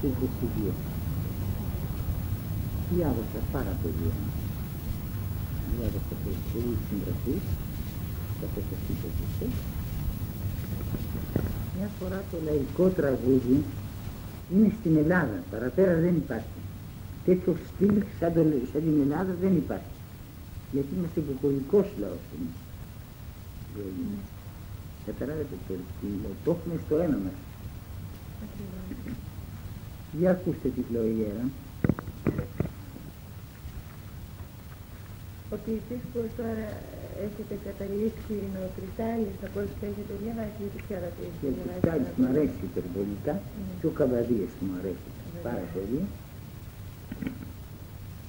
και 22. Διάβασα πάρα πολύ. Διάβασα πολύ συγγραφείς, καθώς αυτή το ζήσε. Μια φορά το λαϊκό τραγούδι είναι στην Ελλάδα, παραπέρα δεν υπάρχει. Τέτοιο στυλ σαν, το, σαν την Ελλάδα δεν υπάρχει. Γιατί είμαστε κοκολικός λαός εμείς. Καταλάβετε το, το έχουμε στο ένα μας. Για ακούστε τη φλοϊέρα. Ο ποιητής που τώρα έχετε καταλήξει είναι ο Κρυστάλλης, από όσο έχετε διαβάσει, γιατί ποιο θα Και ο Κρυστάλλης μου αρέσει υπερβολικά και ο Καβαδίας μου αρέσει πάρα πολύ.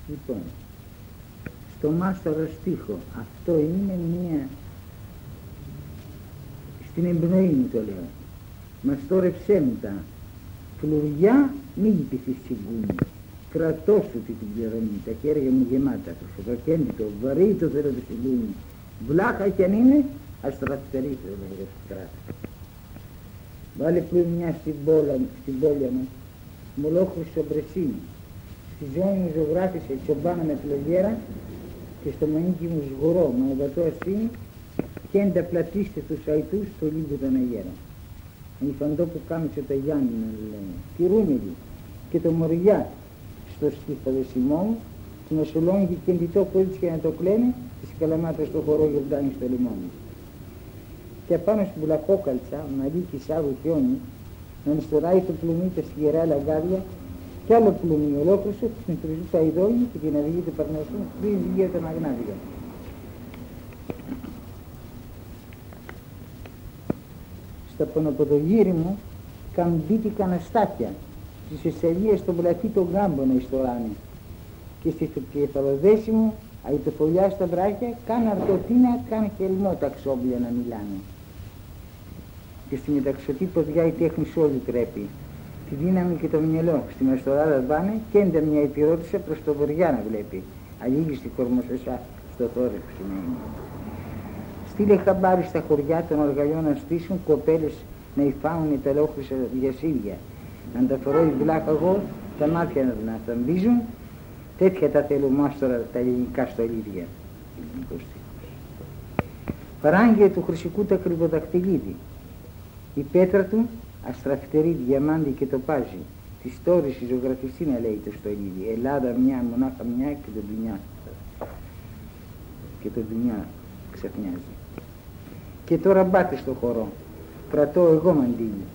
Λοιπόν, στο μάστορο στίχο, αυτό είναι μία, στην εμπνοή μου το λέω, μαστόρεψέ μου τα φλουριά, μη γυπηθείς συγκούνι. Κρατώ σου την πληρωμή, τα χέρια μου γεμάτα, το το βαρύ το θέλω το συγκούνι. Βλάχα κι αν είναι, ας τραστερίσω, λέει κράτα. Βάλε μια στην, πόλα, στην πόλια μου, μολόχρυσο μπρεσίνι. Στη ζώνη μου ζωγράφησε τσομπάνα με φλογέρα και στο μανίκι μου σγουρό με οδατό ασύνη και ενταπλατήστε τους αϊτούς στο λίγο των αγέρων η φαντό που κάμισε το Γιάννη να λένε, τη Ρούνιλη και το Μοριά στο στίχο Σιμών, τη Μεσολόγγι και εντυτό που έτσι και να το κλαίνε, τη καλαμάτα στο χορό γιορτάνει στο λιμόνι. Και απάνω στην πουλακόκαλτσα, μαλλί σάβου χιόνι, να μισθωράει το πλουμί τα σιγερά λαγκάδια κι άλλο πλουμί ολόκληρο στην τριζούσα ειδόνη και την αυγή του Παρνασσού πριν γύρω τα μαγνάδια. Στα πονοποδογύρι μου καμπίτηκαν αστάθια, στις εσελίες των πλατή των γάμπων ιστοράνε και στη κεφαλοδέση μου αιτοφολιά στα βράχια καν αρτοτίνα, καν χελμό τα ξόμπλια να μιλάνε. Και στη μεταξωτή ποδιά η τέχνη όλη τρέπει, τη δύναμη και το μυαλό. Στη μεστοράδα βάνε και έντε μια υπηρώτησα προς το βοριά να βλέπει. Αλήγιστη κορμοσεσά στο θόρυβο σημαίνει. Στείλε χαμπάρι στα χωριά των οργαλιών να στήσουν κοπέλες να υφάουν τα λόχρυσα διασύδια. Να τα φορώ η βλάκα εγώ, τα μάτια να, να θαμπίζουν. Τέτοια τα θέλω μάστορα τα ελληνικά στολίδια. Παράγγε του χρυσικού τα κρυβοδαχτυλίδι. Η πέτρα του αστραφτερή διαμάντη και το πάζι. Τη τόρηση ζωγραφιστή να λέει το στολίδι. Ελλάδα μια, μονάχα μια και το δουλειά. Και το δουλειά ξαφνιάζει. Και τώρα μπάτε στο χορό. Κρατώ εγώ μαντήλι.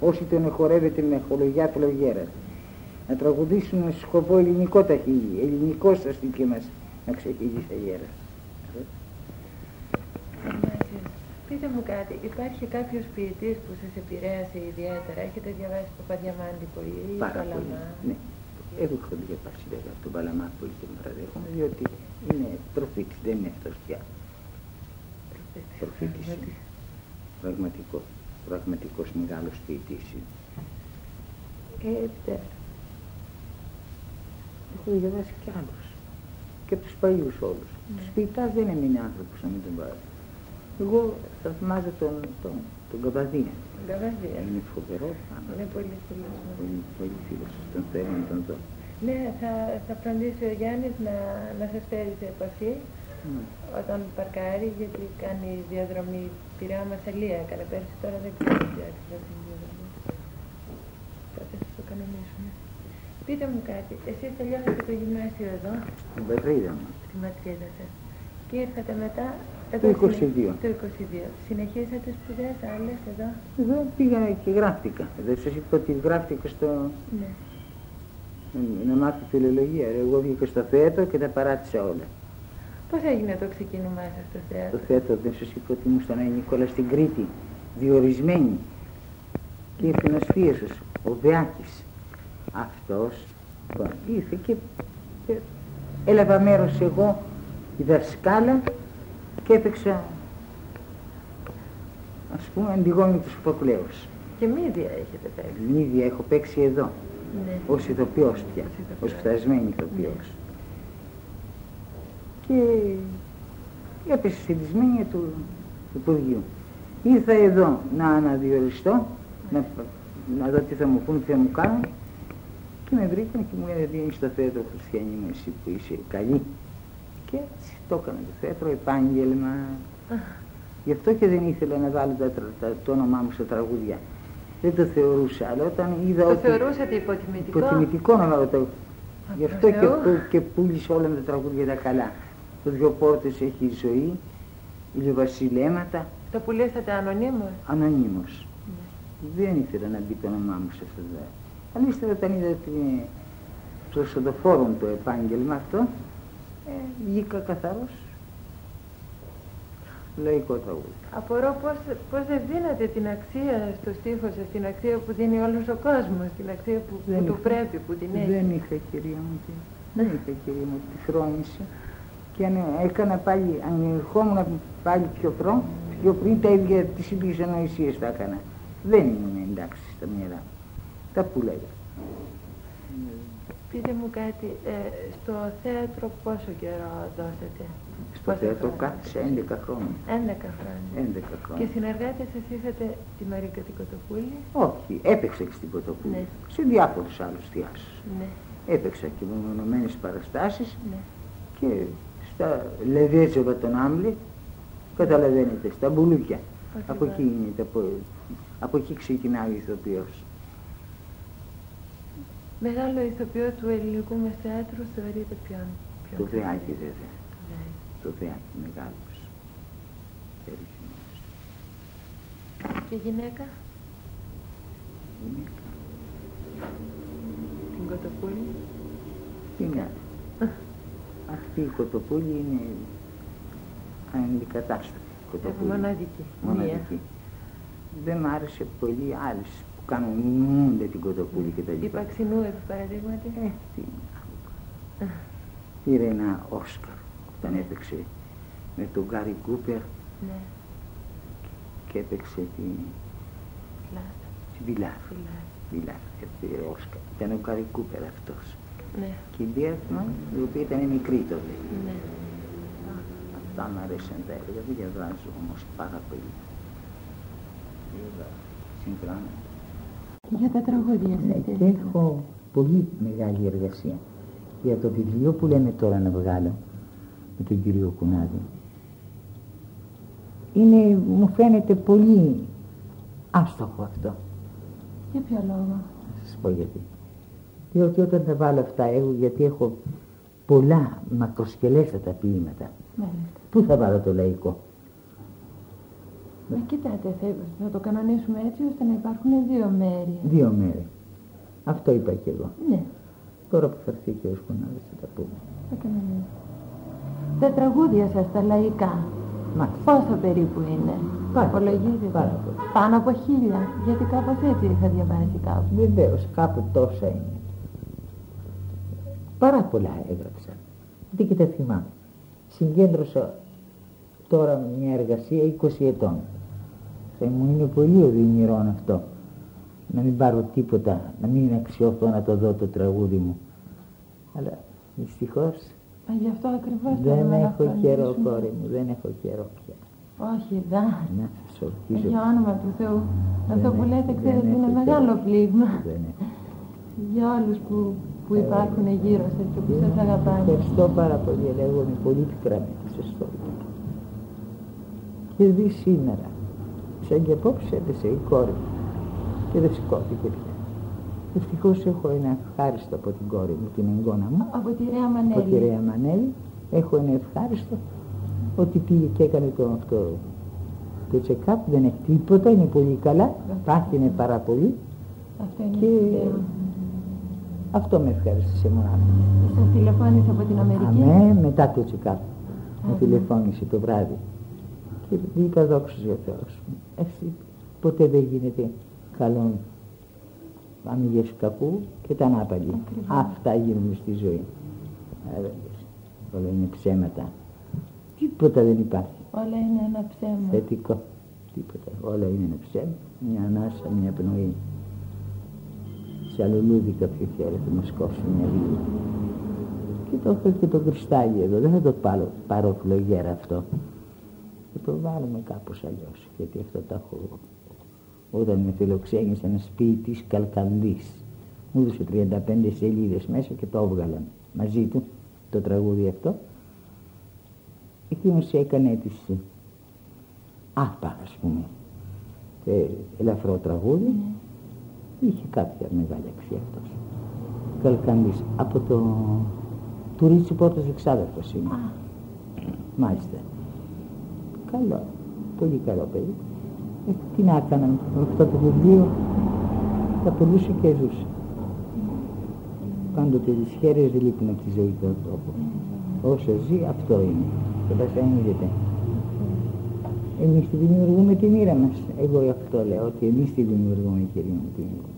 Όσοι τον χορεύετε με χολογιά πλογέρα. Να τραγουδήσουν με σκοπό ελληνικό τα χείλη. Ελληνικό στα στήκε μας να ξεχύγει στα γέρα. Πείτε μου κάτι, υπάρχει κάποιος ποιητής που σας επηρέασε ιδιαίτερα, έχετε διαβάσει το Παδιαμάντη πολύ ή Πάρα Παλαμά; Πολύ, ναι. Εγώ έχω διαβάσει βέβαια τον Παλαμά πολύ και τον παραδέχομαι, διότι είναι προφήτης, δεν είναι αυτός πια προφήτης πραγματικό, πραγματικός μεγάλος ποιητής και έπειτα έχω διαβάσει κι άλλους. Και τους παλιούς όλους. Ναι. τους ποιητάς δεν έμεινε άνθρωπος να μην τον πάρει. Εγώ θαυμάζω τον, τον, τον Καβαδία. Καβαδία. Είναι φοβερό είναι πολύ φίλος πολύ, πολύ φίλος τον θέλω να τον. Δω ναι, θα, θα φροντίσει ο Γιάννης να, να σας φέρει σε επαφή ναι. όταν παρκάρει γιατί κάνει διαδρομή πειρά Μασαλία έκανε πέρσι τώρα δεν ξέρω τι άρχισε την διαδρομή τότε θα το κανονίσουμε πείτε μου κάτι εσείς τελειώσατε το γυμνάσιο εδώ στην πατρίδα μου στην πατρίδα σας και ήρθατε μετά το 22. Το 22. Συνεχίσατε σπουδές άλλες εδώ; Εδώ πήγα και γράφτηκα. Εδώ σας είπα ότι γράφτηκα στο... Ναι. Να μάθω φιλολογία. Εγώ βγήκα στο θέατρο και τα παράτησα όλα. Πώς έγινε το ξεκίνημά σας στο θέατρο; Το θέατρο δεν σας είπα ότι ήμουν στον Άγιο Νικόλας στην Κρήτη, διορισμένη. Και ήρθε ένας φίλος ο Βεάκης. Αυτός λοιπόν, ήρθε και έλαβα μέρος εγώ η δασκάλα και έπαιξα ας πούμε αντιγόνη του Σοφοκλέους. Και μύδια έχετε παίξει. Μύδια έχω παίξει εδώ. Ναι. Ως ηθοποιός πια, ως φτασμένη ηθοποιός. Ναι και έπεσε στη του Υπουργείου. Ήρθα εδώ να αναδιοριστώ, να να δω τι θα μου πούν, τι θα μου κάνουν. Και με βρήκαν και μου λένε δίνεις το θέατρο Χριστιανή μου εσύ που είσαι καλή. Και έτσι το έκανα το θέατρο, επάγγελμα. Γι' αυτό και δεν ήθελα να βάλω τα, τα, το όνομά μου στα τραγούδια. Δεν το θεωρούσα, αλλά όταν είδα Το ότι... θεωρούσατε υποτιμητικό; Υποτιμητικό να βάλω το... Γι' αυτό και, Θεού. που- και πούλησε όλα με τα τραγούδια τα καλά. Το δυο πόρτες έχει η ζωή, ηλιοβασιλέματα, Το πουλήσατε ανωνύμως. ανωνύμως. Δεν ήθελα να μπει το όνομά μου σε αυτό το Αλλά ύστερα όταν είδα ότι είναι προσοδοφόρον το επάγγελμα αυτό, ε, βγήκα καθαρός λαϊκό τραγούδι. Απορώ πώς, πώς δεν δίνατε την αξία στο στίχο σας, την αξία που δίνει όλος ο κόσμος, την αξία που, που Δεν του είχα. πρέπει, που την έχει. Δεν είχα κυρία μου, τι- δεν είχα κυρία μου τη φρόνηση. Και αν έκανα πάλι, αν ερχόμουν πάλι πιο πριν, πιο πριν τα ίδια τις ίδιες ανοησίες τα έκανα. Δεν ήμουν εντάξει στα μυαλά μου. Τα πουλάγα. Πείτε μου κάτι, ε, στο θέατρο πόσο καιρό δώσατε. Στο Πόσα θέατρο χρόνια; κάθισα 11 χρόνια. 11 χρόνια. 11 Και χρόνια. συνεργάτες σας είχατε τη Μαρίκα την Κοτοπούλη; Όχι, έπαιξα και στην Κοτοπούλη. Ναι. Σε διάφορους άλλους θεάσεις. Ναι, Έπαιξα και με μονομένες παραστάσεις ναι. και στα Λεδέτσεβα τον Άμπλη, καταλαβαίνετε, στα μπουλούκια. Ακριβώς. Από εκεί, είναι, τα πο- από εκεί ξεκινάει ο ηθοποιός. Μεγάλο ηθοποιό του ελληνικού μας θεάτρου θεωρείται ποιον. ποιον Το θεωρείτε; θεάκι βέβαια. Το Θεάκι. Το θεάκι μεγάλος. Περίφημος. Και γυναίκα, Γυναίκα. την Κοτοπούλη. Είναι. Αυτή η κοτοπούλη είναι αναντικατάστατη. κοτοπούλη. Μοναδική. Μοναδική. Δεν μ' άρεσε πολύ άλλες που κάνουν μιμούνται την κοτοπούλη και τα Η λοιπά. Παξινού, επί παραδείγματι. Ε, τι να πω. Πήρε ένα Όσκαρ όταν έπαιξε με τον Γκάρι Κούπερ Ναι, και έπαιξε την, φλάτα, την Βιλάρ. φυλάκι. Βιλάρ. Ε, Πήρε Όσκαρ. Ήταν ο Γκάρι Κούπερ αυτός. Ναι, Και η Μπέρτμαν, η οποία ήταν μικρή τότε. ναι. Αυτά μου αρέσαν τα έργα, δεν διαβάζω όμως πάρα πολύ. Διαβάζω συγγράμμα. Για τα τραγούδια Ναι, και έχω πολύ μεγάλη εργασία για το βιβλίο που λέμε τώρα να βγάλω με τον κύριο Κουνάδη. Είναι, μου φαίνεται πολύ άστοχο αυτό. Για ποιο λόγο; Θα σας πω γιατί. Διότι όταν τα βάλω αυτά, εγώ, γιατί έχω πολλά μακροσκελέστατα ποίηματα, Μάλιστα. πού θα βάλω το λαϊκό; Μα κοιτάτε, θα, θα το κανονίσουμε έτσι ώστε να υπάρχουν δύο μέρη. Δύο μέρη. Αυτό είπα και εγώ. Ναι, Τώρα που θα έρθει και ο Σκουνάδης θα τα πούμε. θα κανονίσουμε. Τα τραγούδια σας, τα λαϊκά, Μάλιστα. πόσα περίπου είναι; Πάρα πολύ, Υπολογίζετε; πάρα πολύ. Πάνω από χίλια, γιατί κάπως έτσι είχα διαβάσει κάπου. Βεβαίως, κάπου τόσα είναι. Πάρα πολλά έγραψα. Δεν και τα θυμάμαι. Συγκέντρωσα τώρα μια εργασία 20 ετών. Θα μου είναι πολύ οδυνηρό αυτό. Να μην πάρω τίποτα, να μην αξιώθω να το δω το τραγούδι μου. Αλλά δυστυχώς Μα γι' αυτό ακριβώς δεν θέλουμε να έχω καιρό, φροντίσουμε. κόρη μου, δεν έχω καιρό πια. Όχι, δα. Να σας ορκίζω. Για όνομα του Θεού. Αυτό Δεν που έχω- λέτε, δεν ξέρετε, είναι έχω μεγάλο καιρό. πλήγμα. Δεν έχω. Για όλους που, που Ε, υπάρχουν γύρω σας και που σας αγαπάνε. Ευχαριστώ πάρα πολύ, αλλά εγώ είμαι πολύ πικραμένη σε αυτό. Και δει σήμερα, σαν και απόψε έπεσε η κόρη μου και δεν σηκώθηκε πια. Ευτυχώς έχω ένα ευχάριστο από την κόρη μου, την εγγόνα μου, Από τη Ρέα από τη Μανέλη. Ρέα Μανέλη. Έχω ένα ευχάριστο ότι πήγε και έκανε το, αυτό, το check-up, δεν έχει τίποτα, είναι πολύ καλά, πάθηνε πάρα πολύ. Αυτό είναι Και και... αυτό με ευχαριστήσε μονάχα. Σας τηλεφώνησε από την Αμερική. Αμέ, μετά το τσικάπ. Μου Αμέ. τηλεφώνησε το βράδυ. Και είπα δόξα ο Θεός. Έτσι ποτέ δεν γίνεται καλόν αμυγές κακού και τα ανάπαλη. Ακριβώς. Αυτά γίνονται στη ζωή. Άρα, όλα είναι ψέματα. Τίποτα δεν υπάρχει. Όλα είναι ένα ψέμα. Θετικό. Τίποτα. Όλα είναι ένα ψέμα. Μια ανάσα, μια πνοή. Σε λουλούδι κάποιο χέρι θα μας κόψει μια βίλη. Και το έχω και το κρυστάλλι εδώ. Δεν θα το πάρω, πάρω φλογέρα αυτό. Θα το βάλουμε κάπως αλλιώς. Γιατί αυτό το έχω όταν με φιλοξένησε ένας ποιητής Καλκανδής. Μου έδωσε 35 σελίδες μέσα και το έβγαλαν μαζί του το τραγούδι αυτό. Εκείνος έκανε αίτηση άπα ας πούμε και ελαφρό τραγούδι. Ναι. Είχε κάποια μεγάλη αξία αυτός. Καλκανδής από το του Ρίτσι Πόρτος εξάδελφος είναι. Μάλιστα. Καλό. Πολύ καλό παιδί. Ε, τι να έκανα με αυτό το βιβλίο θα πουλούσε και ζούσε. Πάντοτε τις χέρες δεν λείπουν από τη ζωή του ανθρώπου. Όσο ζει αυτό είναι. Και βασανίζεται. Εμείς τη δημιουργούμε τη μοίρα μας. Εγώ αυτό λέω, ότι εμείς τη δημιουργούμε κυρία μου τη μοίρα μας.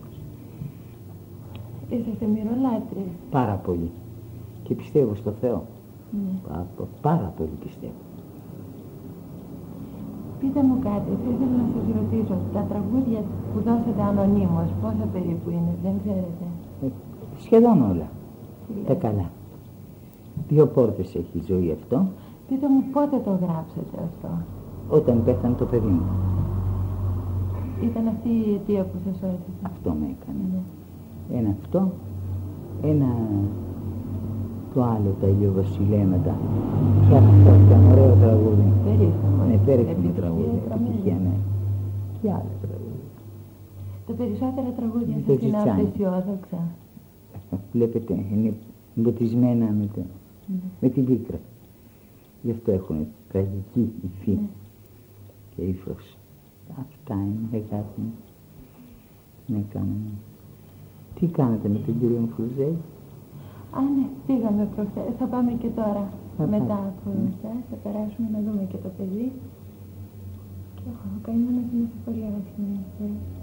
Είσαστε μυρολάτρες. Πάρα πολύ. Και πιστεύω στο Θεό. Ναι. Πάρα, πάρα πολύ πιστεύω. Πείτε μου κάτι, θα ήθελα να σας ρωτήσω, τα τραγούδια που δώσατε ανωνύμως, πόσα περίπου είναι, δεν ξέρετε; Ε, σχεδόν όλα. Τα καλά. Δύο πόρτες έχει η ζωή αυτό. Πείτε μου πότε το γράψατε αυτό; Όταν πέθανε το παιδί μου. Ήταν αυτή η αιτία που σας ρωτήσα. Αυτό με έκανε. Ναι. Ένα αυτό, ένα το άλλο τα ηλιοβασιλέματα. Και αυτό ήταν ωραίο τραγούδι. Περίφημο. Ναι, περίφημο τραγούδι. Επιτυχία, ναι. Και άλλα τραγούδια. Τα περισσότερα τραγούδια σας είναι απεσιόδοξα. Βλέπετε, είναι μποτισμένα με, το, ναι. με την πίκρα. Γι' αυτό έχουν τραγική υφή ναι. και ύφος. Αυτά είναι, αγάπη μου. Ναι, κάναμε. Τι κάνετε με τον κύριο Μφουζέη. Α, ναι, πήγαμε προχθές. Θα πάμε και τώρα. Μετά από εσάς θα περάσουμε να δούμε και το παιδί. Και ο καημένος είναι σε πολύ άσχημη.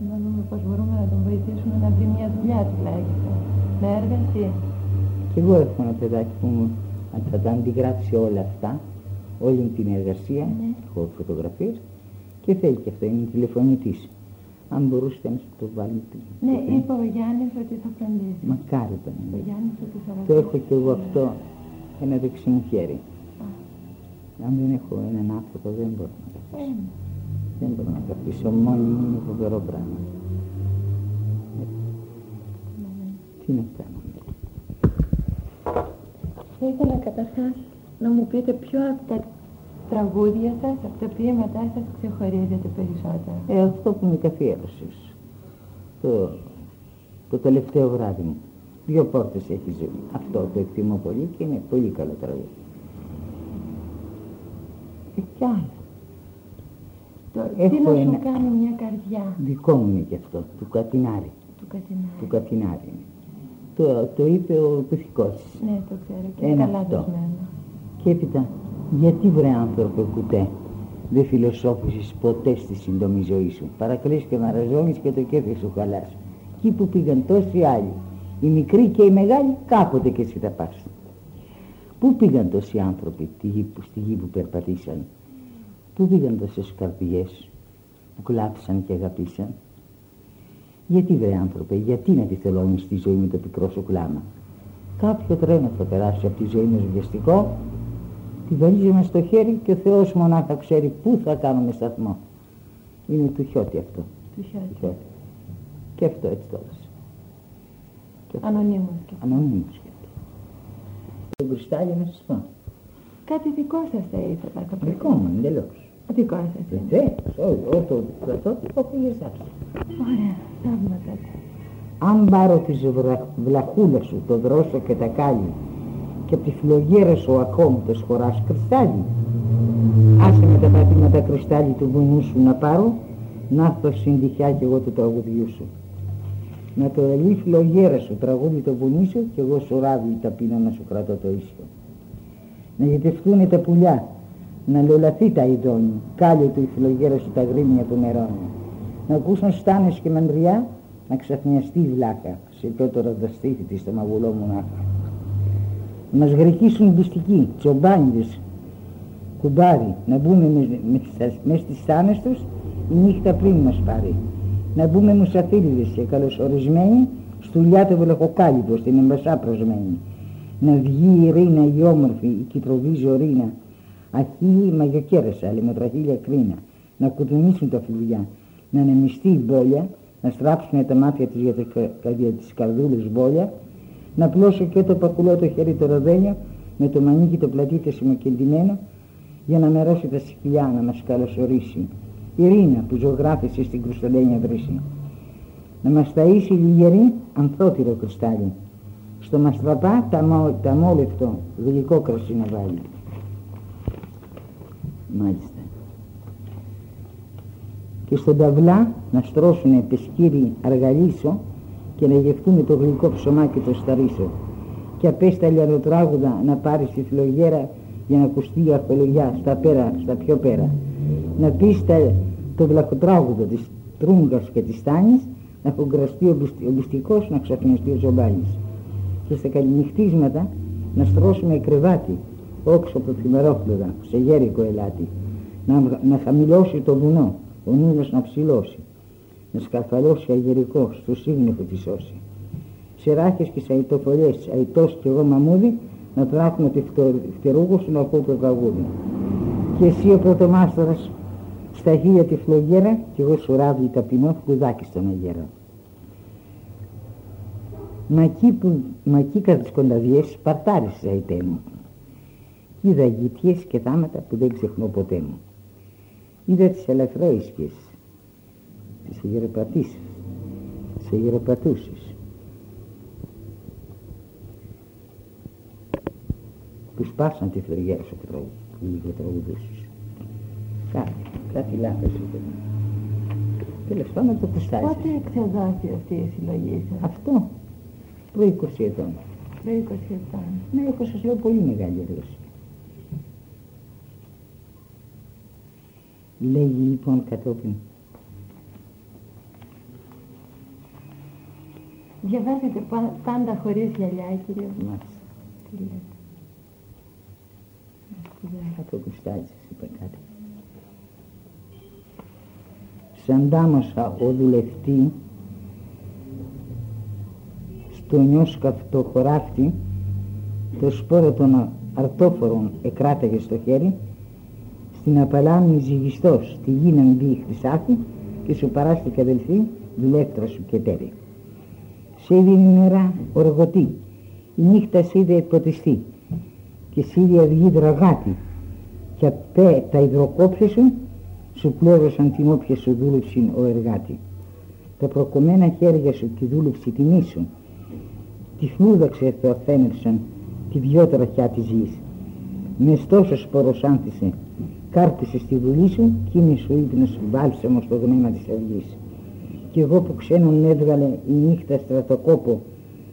Να δούμε πώς μπορούμε να τον βοηθήσουμε να βρει μια δουλειά τουλάχιστον. Με εργασία. Και εγώ έχω ένα παιδάκι που μου θα τα αντιγράψει όλα αυτά, όλη την εργασία, ναι. έχω φωτογραφίες και θέλει και αυτό, είναι τηλεφωνητής αν μπορούσατε να το βάλετε. Ναι, είπε ο Γιάννης ότι θα φροντίσει. Μακάρι το Ο Γιάννης ότι θα Το έχω και εγώ αυτό ένα δεξί μου χέρι. Αν δεν έχω έναν άνθρωπο δεν μπορώ να το αφήσω. Δεν μπορώ να το αφήσω. Μόνη μου είναι φοβερό πράγμα. Τι να κάνω. Θα ήθελα καταρχάς να μου πείτε ποιο από τα τραγούδια σας, από τα ποίηματά σας ξεχωρίζετε περισσότερο. Ε, αυτό που με καθιέρωσες. Το, το τελευταίο βράδυ μου. Δύο πόρτες έχει ζωή. Αυτό το εκτιμώ πολύ και είναι πολύ καλό τραγούδι. Ε, κι άλλα. Το, τι να σου κάνει μια καρδιά; Δικό μου είναι και αυτό, του Κατινάρη. Του Κατινάρη. Του Κατινάρη. Το, το είπε ο Πυθικός. Ναι, το ξέρω και είναι καλά δεσμένο. Και έπειτα γιατί βρε άνθρωπο κουτέ, δεν φιλοσόφησες ποτέ στη σύντομη ζωή σου. Παρακλείς και μαραζώνεις και το κέφι σου χαλάς. Εκεί που πήγαν τόσοι άλλοι, οι μικροί και οι μεγάλοι, κάποτε και εσύ θα πας. Πού πήγαν τόσοι άνθρωποι τη γη, στη γη που περπατήσαν; Πού πήγαν τόσες καρδιές που κλάψαν και αγαπήσαν; Γιατί βρε άνθρωπε, γιατί να τη θελώνεις τη ζωή με το πικρό σου κλάμα; Κάποιο τρένο θα περάσει από τη ζωή με βιαστικό τη βαλίζουμε στο χέρι και ο Θεός μονάχα ξέρει πού θα κάνουμε σταθμό. Είναι του χιώτη αυτό. Του χιώτη. Και αυτό έτσι το έδωσε. Ανωνύμως. Και... Ανωνύμως και αυτό. Το κρυστάλλι να σας πω. Κάτι δικό σας θα ήθελα. Δικό μου, εντελώς. Δικό σας. Βεβαίως, όχι, το πρωτότυπο πήγε εσάς. Ωραία, θαύματα. Αν πάρω τις βλαχούλες σου, το δρόσο και τα κάλλη και από τη φλογέρα σου ακόμη το σχοράς κρυστάλλι. Άσε με τα πατήματα κρυστάλλι του βουνού σου να πάρω, να έρθω συντυχιά κι εγώ του τραγουδιού σου. Να το ελεί φλογέρα σου τραγούδι το βουνί σου κι εγώ σου ράβει ταπεινό να σου κρατώ το ίσιο. Να γετευτούν τα πουλιά, να λολαθεί τα ειδόνι, κάλιο του η φλογέρα σου τα γρήμια που νερώνει. Να ακούσουν στάνες και μαντριά, να ξαφνιαστεί η βλάκα, σε τότε ρανταστήθη της στο μαγουλό μονάχα μας γρεκίσουν πιστικοί, τσομπάνιδες, κουμπάρι, να μπούμε μέσα στις θάνες τους η νύχτα πριν μας πάρει. Να μπούμε μουσαφίλιδες και καλωσορισμένοι στουλιά το βλαχοκάλυπο στην εμπασά προσμένη. Να βγει η Ρίνα η όμορφη, η κυτροβή ζωρίνα, αχίλη μαγιοκέρασα, λιμοτραχίλια κρίνα, να κουτουνίσουν τα φλουριά, να ανεμιστεί η μπόλια, να στράψουν τα μάτια της για, τα, για τις καρδούλες μπόλια, να πλώσω και το πακουλό το χέρι το ροδένιο, με το μανίκι το πλατή το σημοκεντημένο, για να μερώσει τα σκυλιά να μας καλωσορίσει. Ειρήνα που ζωγράφησε στην κρουσταλένια βρύση. Να μας ταΐσει λιγερή ανθότυρο κρυστάλλι. Στο μαστραπά τα, τα μόλευτο γλυκό κρασί να βάλει. Μάλιστα. Και στον ταυλά να στρώσουνε πεσκύρι αργαλίσο και να γευτούν το γλυκό ψωμάκι το σταρίσο. Και απέστα λιαροτράγουδα να πάρει στη φλογέρα για να ακουστεί η αρχολογιά στα, πέρα, στα πιο πέρα. Να πει το βλαχοτράγουδο της τρούγκας και της στάνης να φογκραστεί ο μπιστικός να ξαφνιστεί ο ζωμπάνης. Και στα καληνυχτίσματα να στρώσουμε κρεβάτι όξω από θημερόφλουδα σε γέρικο ελάτι να, να χαμηλώσει το βουνό ο νούμος να ψηλώσει να σκαρφαλώσει αγερικός στο σύγνιχο τη σώση σε ράχες και σε αητοφολιές αητός και εγώ μαμούδι να τράκουμε τη φτερούγου σου να ακούω το τραγούδι και εσύ ο πρωτομάστορας στα χίλια τη φλογέρα και εγώ σουράβει ταπεινό φλουδάκι στον αγέρα. Μα εκεί, που, μα εκεί κατά τις κονταδιές παρτάρισα η μου. Είδα γητιές και θάματα που δεν ξεχνώ ποτέ μου. Είδα τις ελαφρόισκες, τις αγεροπατήσεις, τις αγεροπατούσεις. Που σπάσαν τη φλογέρα σου που λίγο τραγουδούσες. Κάτι, κάτι λάθος ήταν. Τέλος πάντων το κουστάζει. Πότε εξεδόθη αυτή η συλλογή σας; Αυτό, προ 20 ετών. Προ 20 ετών. Ναι, έχω σας λέω πολύ μεγάλη γλώσσα. Λέγει λοιπόν κατόπιν. Διαβάζετε πάντα χωρίς γυαλιά, κύριε. Μάλιστα. Τι λέτε. Θα το κουστάζεις, είπε κάτι. Σαν τάμωσα ο δουλευτή στο νιόσκαυτο χωράφτι το σπόρο των αρτόφορων εκράταγε στο χέρι στην απαλάμνη ζυγιστός τη γη να μπει χρυσάφι και σου παράστηκε αδελφή δουλεύτρα σου και τέρι. Σε είδε η νερά οργωτή, η νύχτα σε είδε ποτιστή και σε είδε αυγή δραγάτη και απέ τα υδροκόψη σου σου πλώρωσαν την όποια σου δούλεψε ο εργάτη. Τα προκομμένα χέρια σου τη δούλεψη τιμή σου τη φλούδαξε θεοθένευσαν τη δυο τραχιά της γης. Μες στόσο σπόρος άνθησε κάρτισες στη βουλή σου κι είναι σου ύπνος βάλσαμο στο γνώμα της αυγής. Κι εγώ που ξένον έβγαλε η νύχτα στρατοκόπο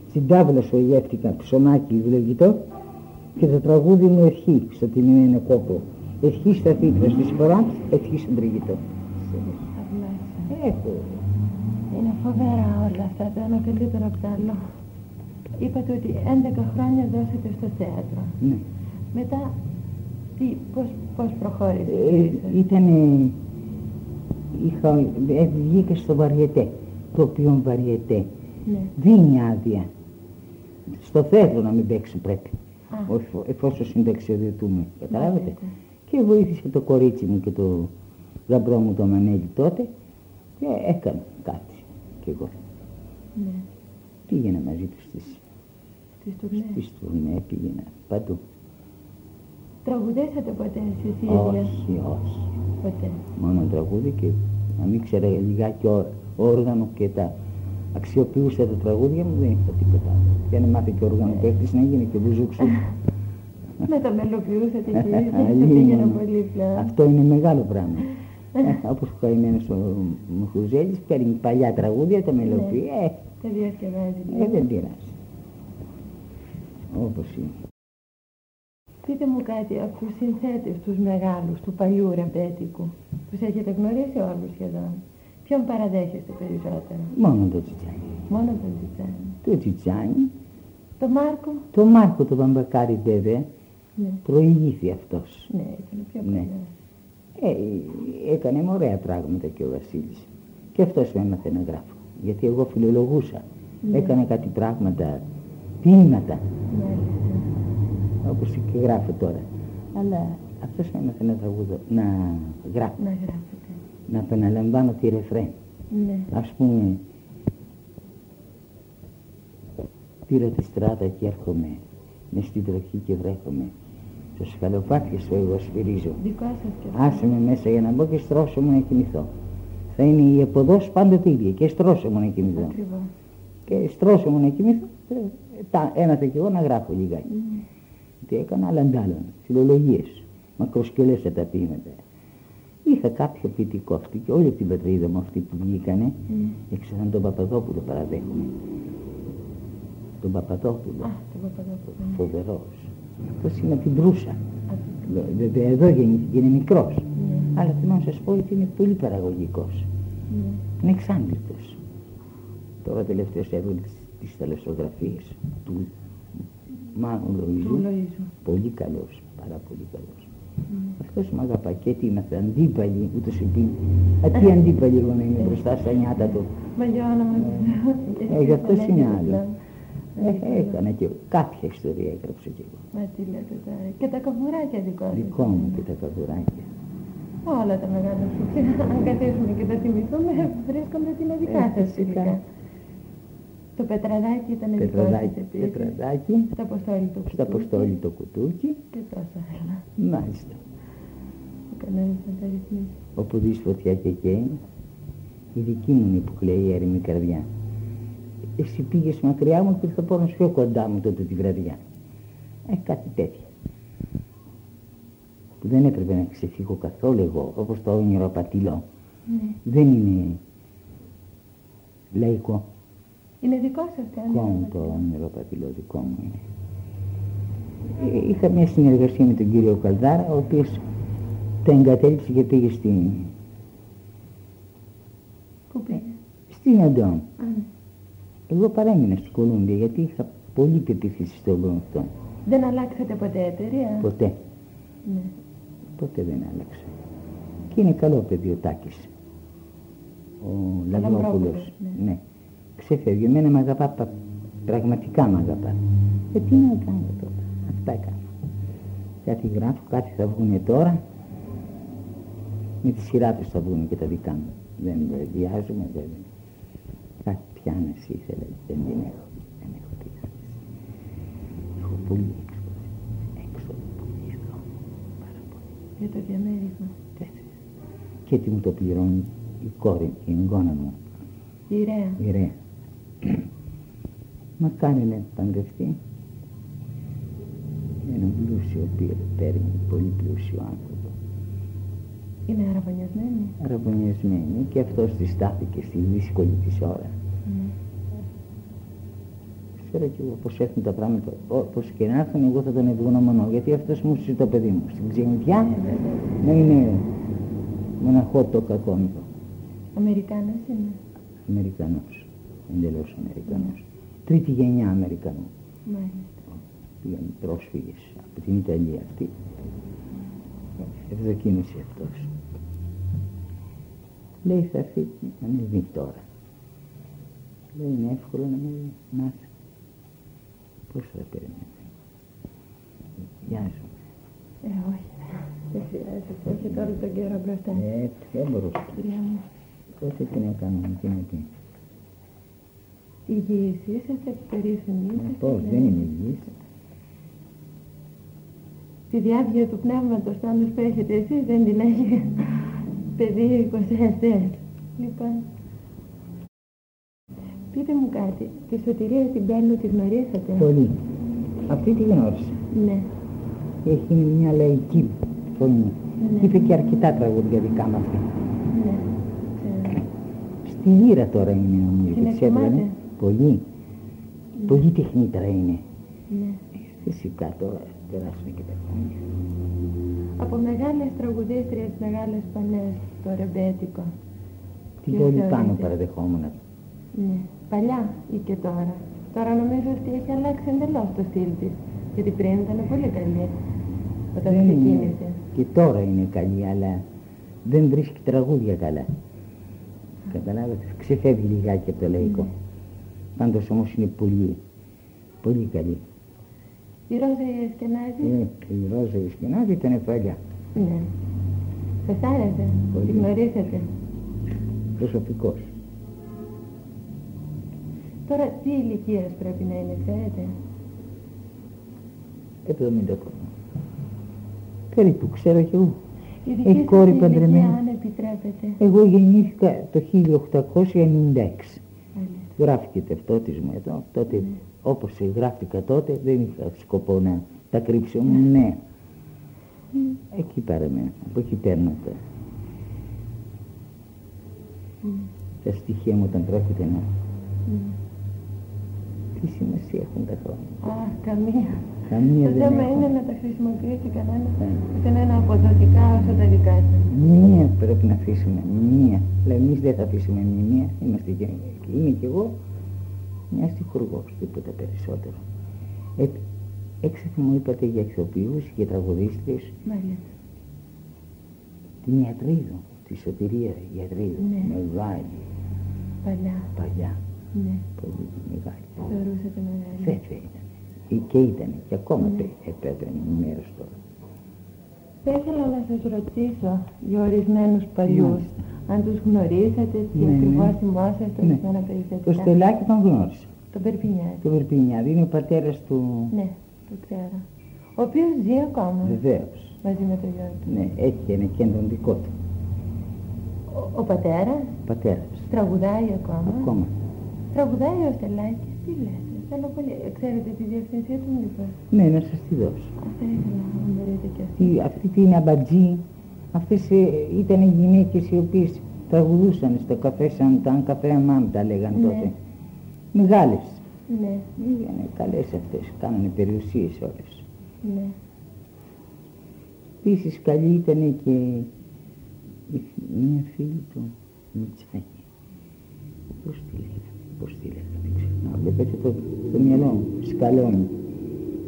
στην τάβλα σου γεύτηκα ψωμάκι ευλογητό και το τραγούδι μου ευχή στο τιμημένο κόπο. Ευχή στα θήκρα στη σπορά, ευχή στον τριγητό. Έχω. Είναι φοβερά όλα αυτά, το ένα καλύτερο από το άλλο. Είπατε ότι 11 χρόνια δώσετε στο θέατρο. Ναι. Μετά τι, πώς, πώς προχώρησε; Ε, ήταν, είχα, ε, βγήκα στο βαριετέ, το οποίο βαριετέ. Ναι. Δίνει άδεια. Στο θέλω να μην παίξω πρέπει. εφόσον συνταξιοδοτούμε. Καταλάβετε. Και βοήθησε το κορίτσι μου και το γαμπρό μου το Μανέλη τότε και έκανα κάτι κι εγώ. Ναι. Πήγαινα μαζί τους στις, στις τουρνές. Στις τουρνές πήγαινα παντού. Τραγουδέσατε ποτέ εσείς οι ίδιες. Όχι, όχι. Ποτέ. Μόνο τραγούδι και να μην ξέρα λιγάκι όργανο και τα αξιοποιούσα τα τραγούδια μου δεν είχα τίποτα. Και αν μάθει και όργανο παίχτης να γίνει και μπουζούξου. Με τα μελοποιούσατε και δεν πήγαινα πολύ πλέον. Αυτό είναι μεγάλο πράγμα. ε, όπως ο καημένος ο Μουχουζέλης παίρνει παλιά τραγούδια, τα μελοποιεί. Ναι. Ε, τα διασκευάζει. Ε, δεν πειράζει. Όπως είναι. Πείτε μου κάτι από τους συνθέτες τους μεγάλους, του παλιού ρεμπέτικου. Τους έχετε γνωρίσει όλους σχεδόν. Ποιον παραδέχεστε περισσότερο; Μόνο το Τσιτσάνι. Μόνο το Τσιτσάνι. Το Τσιτσάνι. Το Μάρκο; Το Μάρκο το Βαμπακάρι βέβαια. Ναι. Προηγήθη αυτός. Ναι, ήταν πιο ναι. Ε, έκανε ωραία πράγματα και ο Βασίλης. Και αυτός με έμαθε να γράφω. Γιατί εγώ φιλολογούσα. Ναι. Έκανε κάτι πράγματα, ποίηματα. Ναι όπως και γράφω τώρα. Αλλά αυτός έμαθε να τραγουδώ, να γράφω. Να γράφετε. να επαναλαμβάνω τη ρεφρέν. Ναι. Ας πούμε, πήρα τη στράτα και έρχομαι μες στην τροχή και βρέχομαι. Στο σκαλοπάτι σου εγώ σφυρίζω. Δικό σας και Άσε με μέσα για να μπω και στρώσω μου να κοιμηθώ. Θα είναι η εποδός πάντοτε ίδια και στρώσω μου να κοιμηθώ. Ακριβώς. Και στρώσω μου να κοιμηθώ. ε, Τα, ένα και εγώ να γράφω λιγάκι. Ναι. Τι έκανα άλλα αντάλλων, φιλολογίες, μακροσκελές τα ποίηματα. Είχα κάποιο ποιητικό αυτή και όλη την πατρίδα μου αυτή που βγήκανε, Ναι. έξεραν τον Παπαδόπουλο παραδέχομαι. Τον Παπαδόπουλο, Α, το Παπαδόπουλο. ναι. φοβερός. Αυτός είναι από την Προύσα. Α, Βέβαια εδώ γεννήθηκε, είναι μικρός. Ναι. Αλλά θέλω να σας πω ότι είναι πολύ παραγωγικός. Ναι. Είναι εξάντλητος. Τώρα τελευταίως έβγαλε τις, τις θαλασσογραφίες του Μάνου Του Λοϊζού. Λοΐζου. Πολύ καλός, πάρα πολύ καλός. Ναι. Αυτός με αγαπά και τι είμαστε αντίπαλοι, ούτως είπε. Α, τι αντίπαλοι εγώ να είμαι μπροστά στα νιάτα του. Μα για όνομα του Θεού. Ε, γι' αυτό είναι άλλο. Ε, Ε, έκανα και εγώ. κάποια ιστορία έγραψα και εγώ. Μα τι λέτε τώρα. Και τα καβουράκια δικό σας. Δικό μου και τα καβουράκια. Όλα τα μεγάλα σου. Αν καθίσουμε και τα θυμηθούμε, βρίσκονται την δικά Ε, σας φυσικά. φυσικά. Το πετραδάκι ήταν δικό σας Πετραδάκι, επίσης. πετραδάκι, Στο αποστόλι το στο αποστόλι το κουτούκι. Και τόσα άλλα. Μάλιστα. Ο κανένας να τα ρυθμίσει. Όπου δεις φωτιά και καίει, η δική μου είναι που κλαίει η έρημη καρδιά. Εσύ πήγες μακριά μου και ήρθα πάνω πιο κοντά μου τότε τη βραδιά. Ε, κάτι τέτοιο. Που δεν έπρεπε να ξεφύγω καθόλου εγώ, όπως το όνειρο απατηλό. Ναι. Δεν είναι λαϊκό. Είναι δικό σας το Δικό μου όνειρο. το όνειρο απατηλό, δικό μου είναι. Ε, Είχα μια συνεργασία με τον κύριο Καλδάρα, ο οποίος τα εγκατέλειψε και πήγε στην, Πού πήγε; στην Αντών. Α, ναι. Εγώ παρέμεινα στην Κολούμπια γιατί είχα πολύ πεποίθηση στον κόσμο αυτό. Δεν αλλάξατε ποτέ εταιρεία; Ποτέ, Ναι. ποτέ δεν άλλαξα. Και είναι καλό παιδί ο Τάκης. Ο Λαμπρόπουλος, Λαμπρόπουλος. ναι. Ναι. Ξεφεύγει. Εμένα με αγαπά, πα- πραγματικά με αγαπά. Ε, τι να κάνω τώρα. Αυτά έκανα. Κάτι γράφω, κάτι θα βγουνε τώρα. Με τη σειρά τους θα βγουν και τα δικά μου. Δεν βιάζομαι, δεν. Κάτι πιάνεση ήθελα, δεν την έχω. Δεν έχω πιάνεση. Έχω πολύ έξω. Έξω, πολύ εδώ. Πάρα πολύ. Για το διαμέρισμα. Έτσι. Και τι μου το πληρώνει η κόρη, η εγγόνα μου, Η Ρέα. η Ρέα. Μακάρι να παντρευτεί με έναν πλούσιο οποίο παίρνει, πολύ πλούσιο άνθρωπο. Είναι αραβωνιασμένη. Αραβωνιασμένη και αυτός της στάθηκε στη δύσκολη της ώρα. Ναι. Ξέρω και εγώ πώς έρθουν τα πράγματα, όπως και να έρθουν εγώ θα τον ευγνωμονώ, γιατί αυτός μου ζει το παιδί μου. Στην ξενιδιά Ε, βέβαια. να είναι μοναχό το κακόμικο. Αμερικάνας είναι. Αμερικανός, εντελώς Αμερικανός. Τρίτη γενιά Αμερικανού. Μάλιστα. Πήγαν πρόσφυγες από την Ιταλία αυτή. Ευδοκίμησε αυτός. Λέει θα έρθει να με δει τώρα. Λέει είναι εύκολο να με δει. Να έρθει. Πώς θα περιμένει. Βιάζομαι. Ε, όχι. Δεν χρειάζεται. Έχει τώρα τον καιρό μπροστά. Ε, δεν μπορούσα. Κυρία μου. Τότε τι να κάνω, τι να πει. Υγιείς είσαστε, περίφημοι Ε, είσαστε. Πώς, ναι. δεν είμαι υγιής. Τη διάβγεια του πνεύματος πάντως που έχετε εσείς δεν την έχει παιδί 20 αστές. Λοιπόν, πείτε μου κάτι. Τη σωτηρία την Πέλλου τη γνωρίσατε; Πολύ. Αυτή τη γνώρισα. Ναι. Έχει μια λαϊκή φωνή. Ναι. Είπε και αρκετά τραγούδια δικά μου αυτή. Ναι. Ξέρω. Στη λύρα τώρα είναι νομίζω. Την της έβγαλε. εκτιμάτε; Πολύ. Πολύ τεχνίτρα είναι. Ναι. Ε, Φυσικά τώρα περάσουν και τα χρόνια. Από μεγάλες τραγουδίστριες, μεγάλες παλιές, το ρεμπέτικο. Την Ποιος πόλη θεωρείτε; πάνω παραδεχόμουν. Ναι. Παλιά ή και τώρα. Τώρα νομίζω ότι έχει αλλάξει εντελώς το στυλ της. Γιατί πριν ήταν πολύ καλή. Όταν Δεν είναι- ξεκίνησε. Και τώρα είναι καλή, αλλά δεν βρίσκει τραγούδια καλά. Καταλάβατε, ξεφεύγει λιγάκι από το λαϊκό. Ναι. Πάντως όμως είναι πολύ, πολύ καλή. Η Ρόζα η Εσκενάζη. Ε, η Ρόζα η Σκηνάδη ήταν παλιά. Ναι. Σας άρεσε. Πολύ. Τη γνωρίσατε. προσωπικός. Τώρα τι ηλικίας πρέπει να είναι, ξέρετε; 70 χρόνια. Περίπου, ξέρω κι εγώ. Η δική Έχει σας κόρη ηλικία, παντρεμένη. αν επιτρέπετε. Εγώ γεννήθηκα το 1896. Αλήθεια. Γράφηκε ταυτότης μου εδώ. Τότε, όπως γράφτηκα τότε, δεν είχα σκοπό να τα κρύψω. Ήμουν νέα. Εκεί παραμένω. Από εκεί παίρνω τα, τα στοιχεία μου όταν πρόκειται να... Τι σημασία έχουν τα χρόνια. Α, καμία. Καμία Το δεν θέμα έχω. είναι να τα χρησιμοποιήσει κανένας. Ναι. ώστε να είναι αποδοτικά όσο τα δικά σας. Μία πρέπει να αφήσουμε. Μία. Αλλά εμείς δεν θα αφήσουμε μία. Είμαστε και, είμαι κι εγώ μια τυχουργό, τίποτα περισσότερο. Ε, έξαφνα μου είπατε για ηθοποιούς και τραγουδίστρες Μάλιστα. την Ιατρίδου, τη Σωτηρία Ιατρίδου. Ναι. Μεγάλη, Παλιά. παλιά, Ναι. πολύ μεγάλη. Θεωρούσατε μεγάλη. Βέβαια ήταν. Ε, Και ήταν και ακόμα Ναι. ναι. επέβαινε μέρος τώρα. Θα ήθελα να σας ρωτήσω για ορισμένους παλιούς. Μάλιστα. Αν τους γνωρίσατε, τι Ναι, ναι. ακριβώς θυμόσαστε, Ναι. ορισμένα Το περιστατικά. Στελάκι τον γνώρισα. Τον Περπινιάδη. Το Βερπινιάδη είναι ο πατέρας του. Ναι, το ξέρω. Ο οποίος ζει ακόμα Βεβαίως. μαζί με το γιο του. Ναι, έχει ένα κέντρο δικό του. Ο, ο πατέρας Πατέρας. τραγουδάει ακόμα; Ακόμα. Τραγουδάει ο Στελάκης. Τι λέτε, θέλω πολύ. Ξέρετε τη διευθυνσία του μήπως. Ναι, να σας τη δώσω. Αυτά ήθελα να μπορείτε κι αυτή. Τι, αυτή την αμπατζή, αυτές ε, ήταν οι γυναίκες οι οποίες τραγουδούσαν στο καφέ σαν τα καφέ αμάμ τα λέγανε Ναι. τότε. Μεγάλες. Ναι, Ήταν καλές αυτές, κάνανε περιουσίες όλες. ναι. Επίσης καλή ήταν και η- μια φίλη του Μητσάκη. Πώς τη λέγανε, πώς τη λέγανε, δεν ξέρω. Να βλέπετε το, το μυαλό μου, σκαλώνει,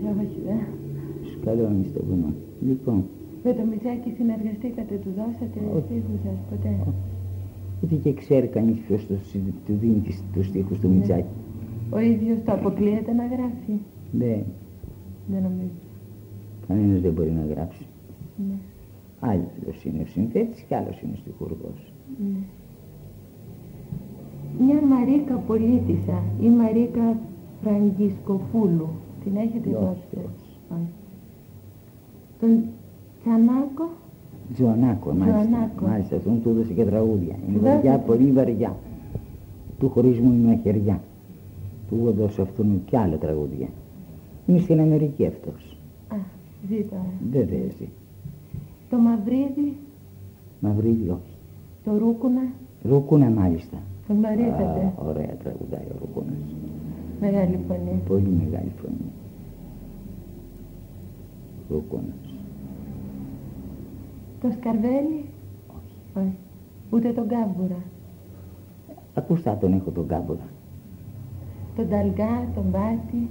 Ε, Όχι, δε. σκαλώνει στο βουνό. Λοιπόν, Με το Μητσάκι συνεργαστήκατε, του δώσατε Όχι. στίχους σας ποτέ. ούτε και ξέρει κανείς ποιος το, συ- του δίνει τις- τους στίχους του Ναι. Μητσάκη. Ο ίδιος το αποκλείεται να γράφει. Δεν, Δεν νομίζω. κανένας δεν μπορεί να γράψει. Ναι. Άλλος είναι ο συνθέτης και άλλος είναι ο στιχουργός. Ναι. Μια Μαρίκα Πολίτησα ή Μαρίκα Φραγκισκοπούλου. Την έχετε Όχι, δώσει. όχι. Όχι. Τον Τσανάκο. Τζοανάκο, μάλιστα. Τζοανάκο. Μάλιστα, αυτόν του έδωσε και τραγούδια. Είναι Του βαριά, έδωσε. πολύ βαριά. Του χωρισμού είναι μαχαιριά. Του έδωσε αυτόν και άλλα τραγούδια. Είναι στην Αμερική αυτός. Α, ζει τώρα. Βέβαια ζει. Το Μαυρίδι, Μαυρίδι όχι. το Ρούκουνα. Ρούκουνα μάλιστα. Το γνωρίζετε. Α, ωραία τραγουδάει ο Ρούκουνας. Μεγάλη φωνή. Πολύ μεγάλη φωνή. Ρούκουνας. Το Σκαρβέλι. Όχι. Όχι. Ούτε τον Κάμπουρα. Ακούστα τον έχω τον κάμπορα. Τον Ταλγκά, τον Μπάτι.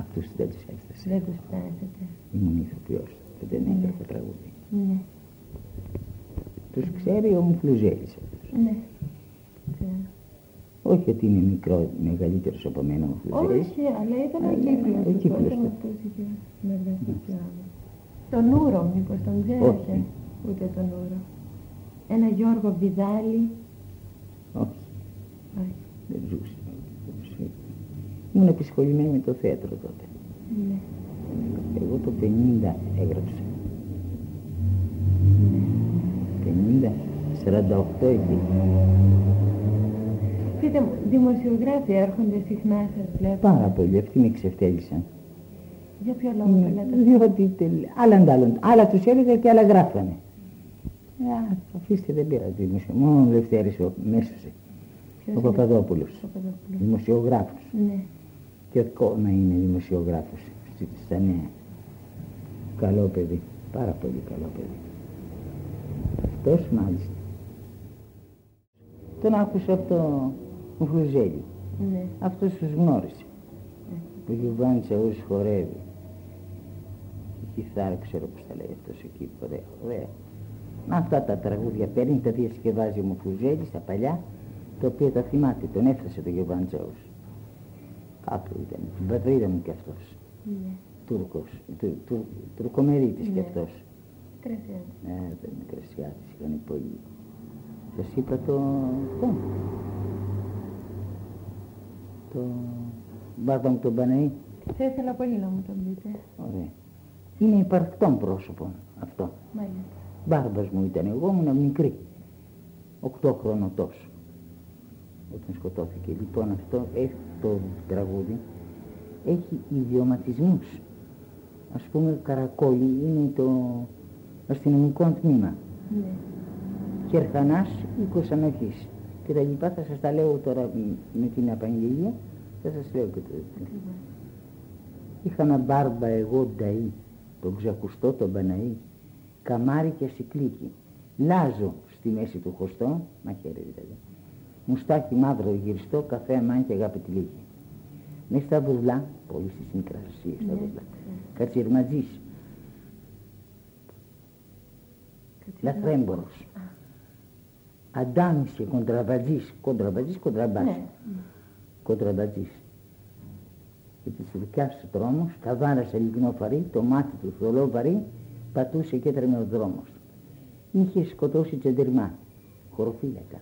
Αυτούς δεν τους έφτασε. Δεν τους φτάσετε. Ήμουν ηθοποιός. Δεν Ναι. έγραφα τραγούδι. Ναι. Τους ξέρει ο Μουφλουζέλης αυτός. Ναι. Ξέρω. Όχι ότι είναι μικρό, μεγαλύτερος από μένα ο Μουφλουζέλης. Όχι, αλλά ήταν ο Αλλά κύκλος ο του. κύκλος Όταν του. αυτός είχε συνεργαστεί κι άλλο. Τον Ούρο, μήπως τον ξέρετε; Όχι. Ούτε τον Ούρο. Ένα Γιώργο Βιδάλη. Όχι, Όχι. δεν ζούσε. Δεν ζούσε. Ήμουν επισχολημένη με το θέατρο τότε. Ναι. Εγώ το 50 έγραψα. 50, 48 εκεί. Πείτε μου, δημοσιογράφοι έρχονται συχνά σας βλέπω. Πάρα πολύ, αυτοί με ξεφτέλησαν. Για ποιο λόγο Ναι, το λέτε. Διότι τελ- άλλα αντάλλον, άλλα τους έλεγα και άλλα γράφανε. Α, αφήστε δεν πήρα τη δημοσιο... Μόνο ο Λευτέρης ο μέσωσε. Ποιος Ο είναι; Παπαδόπουλος. Παπαδόπουλος. Δημοσιογράφος. Ναι. Και ακόμα είναι δημοσιογράφος στη- στα νέα. Καλό παιδί. Πάρα πολύ καλό παιδί. Αυτός μάλιστα. Τον άκουσα από το Μουφλουζέλη. Ναι. Αυτός τους γνώρισε. Ο Γιουβάνης Αούς χορεύει. Η κιθάρα ξέρω πώς τα λέει αυτός εκεί. Ωραία, ωραία. Αυτά τα τραγούδια παίρνει, τα διασκευάζει ο Μουφλουζέλης, τα παλιά, τα οποία τα θυμάται. Τον έφτασε το Γιουβάνη Αούς. Κάπου ήταν. Την πατρίδα μου κι αυτός. Ναι. Τούρκος. Του, του, τουρκομερίτης κι Ναι. αυτός. Κρασιάτης. Ε, δεν είναι κρασιάτης, είχαν πολύ Σας είπα το... αυτό. Το... Μπάρμπα μου τον Παναή. Θα ήθελα πολύ να μου τον πείτε. Ωραία. Είναι υπαρκτόν πρόσωπο αυτό. Μάλιστα. Μπάρμπας μου ήταν, εγώ ήμουν μικρή. Οκτώ χρόνο τόσο. Όταν σκοτώθηκε. Λοιπόν αυτό έχει το τραγούδι. Έχει ιδιωματισμούς. Ας πούμε Καρακόλη είναι το αστυνομικό τμήμα. Ναι. Κερχανάς οίκος ανοχής. Και τα λοιπά θα σας τα λέω τώρα με την απαγγελία. Θα σας λέω και το Ακριβώς. Είχαμε μπάρμπα εγώ νταΐ, τον ξακουστό τον Παναή, καμάρι και σικλίκι, λάζο στη μέση του χωστό, μαχαίρι δηλαδή, μουστάκι μαύρο γυριστό, καφέ αμάν και αγάπη τη λίγη. Μες στα βουρλά, πολύ στις μικρασίες στα Ναι, βουρλά, ναι. κατσιρματζής, Κατσίνα. λαθρέμπορος, αντάμις και κοντραβατζής, κοντραβατζής, κοντραμπάς, Ναι. κοντραμπατζής. Και της ρουκιάς του δρόμος, καβάρα σε λιγνό φαρί, το μάτι του θολό βαρύ, πατούσε και έτρεμε ο δρόμος. Είχε σκοτώσει τσεντερμά, χωροφύλακα,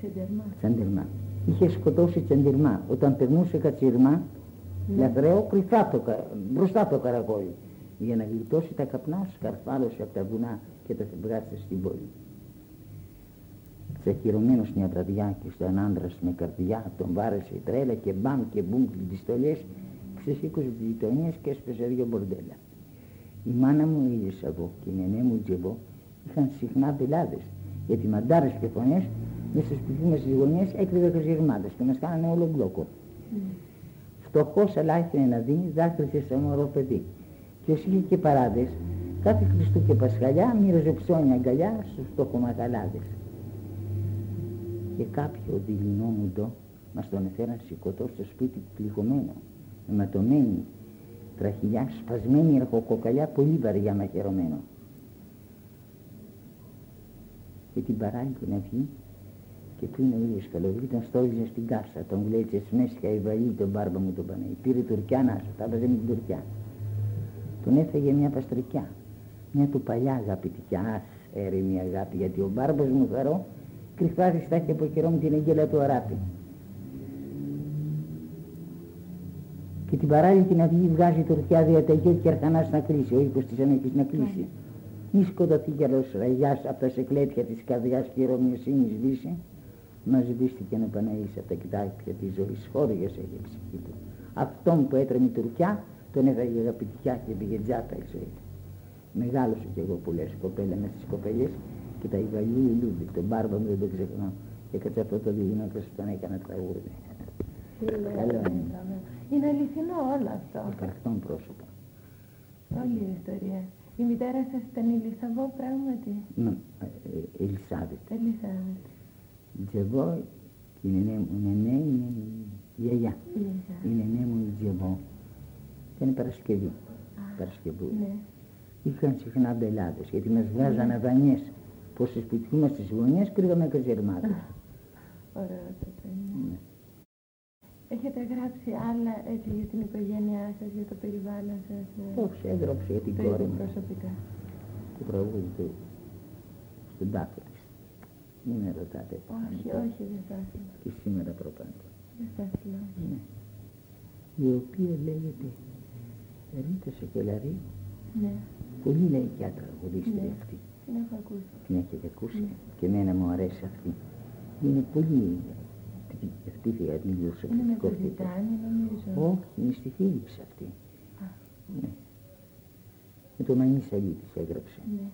Σεντερμά. τσεντερμά. Είχε σκοτώσει τσεντερμά. Όταν περνούσε κατσιρμά, Ναι. λαθρέο, κρυφά το, κα- μπροστά το καρακόλι. Για να γλιτώσει τα καπνά, σκαρφάλωσε από τα βουνά και τα βγάτσε στην πόλη. Τσακυρωμένος μια βραδιά και στον άντρας με καρδιά τον βάρεσε η τρέλα και μπαμ και μπουμ τις πιστολιές ξεσήκωσε τις γειτονιές και έσπεσε δύο μπορντέλα. Η μάνα μου η Ελισαβό και η νενέ μου η Τζεβό είχαν συχνά μπελάδες γιατί μαντάρες και φωνές μέσα στο σπίτι μας στις γωνιές έκρυβε καζιρμάδες και μας κάνανε όλο μπλόκο. Ναι. Φτωχός αλλά ήθελε να δει, δάκρυσε σε μωρό παιδί. Και όσοι είχε και παράδες, κάθε Χριστού και Πασχαλιά μοίραζε ψώνια αγκαλιά στους φτωχομακαλάδες. Και κάποιο δειλινό μουντό μας τον έφεραν σηκωτό στο σπίτι πληγωμένο, αιματωμένη, τραχυλιά, σπασμένη αρχοκοκαλιά, πολύ βαριά μαχαιρωμένο. Και την παράλληλη να βγει και που είναι ο ήλιος καλοκαιρί, τον στόλιζε στην κάσα, τον γλέτσε σμέσια η βαλή, τον μπάρμπα μου τον Παναγί. Πήρε τουρκιά να σου, τα έβαζε με την τουρκιά. Τον έφεγε μια παστρικιά, μια του παλιά αγαπητικιά, αχ, έρημη αγάπη, γιατί ο μπάρμπας μου χαρό κρυφά διστάχει από καιρό με την αγγέλα του αράπη. Και την παράλληλη την αυγή βγάζει τουρκιά διαταγή και αρχανάς να κλείσει, ο οίκος της ανοχής να κλείσει. Μη σκοτωθεί καιρός ραγιάς από τα σεκλέτια της καρδιάς και η ρωμιοσύνης δύση, μας σβήστηκε να παναείς από τα κοιτάπια της ζωής, χώριας έχει η ψυχή του. Αυτόν που έτρεμε η τουρκιά, τον έφαγε αγαπητιά και πήγε τζάτα η ζωή του. Μεγάλωσε κι εγώ που λες κοπέλα με στις κοπέλες και τα Ιβαλίου Ιλούδη, τον μπάρμπα μου δεν το ξεχνώ. Και κάτσε αυτό το διγυνό και σου τον έκανα τραγούδι. Τι λέω, Καλό είναι. είπαμε. Είναι αληθινό όλο αυτό. Υπαρχτών πρόσωπο. Όλη η ιστορία. Η μητέρα σας ήταν η Λισαβό πράγματι; Ναι, ε, ε, Ελισάβετ. Ελισάβετ. Τζεβό και η νενέ μου, η νενέ είναι η γιαγιά. Η Ελισάβετ. νενέ μου η Τζεβό. Ήταν Παρασκευή. Α, Παρασκευού. Ναι. Είχαν συχνά μπελάδες γιατί μας βγάζανε δανειές. Πως στις σπιτιού μας στις γωνιές κρύβαμε καζερμάδες. Ωραίο αυτό το είναι. Ναι. Έχετε γράψει άλλα έτσι για την οικογένειά σας, για το περιβάλλον σας. ε, Όχι, έγραψε για την το κόρη ίδιο μου προσωπικά. το τραγούδι του στον τάφο της. Μην με ρωτάτε. Όχι, όχι, δεν θα ήθελα. Και σήμερα προπάντων. Δεν θα ήθελα. Ναι. Η οποία λέγεται Ρίτα Σοκελαρή, Ναι, πολύ λαϊκιά τραγουδίστρια Ναι. αυτή. Την έχω ακούσει. Την έχετε ακούσει; Ναι. και εμένα μου αρέσει αυτή. Είναι πολύ αυτή η Είναι με φιλοσοφικό το ζητάνι, νομίζω. Όχι, είναι στη Φίλιψ αυτή. Α, Ναι. Με το Μανί Σαλί της έγραψε. ναι.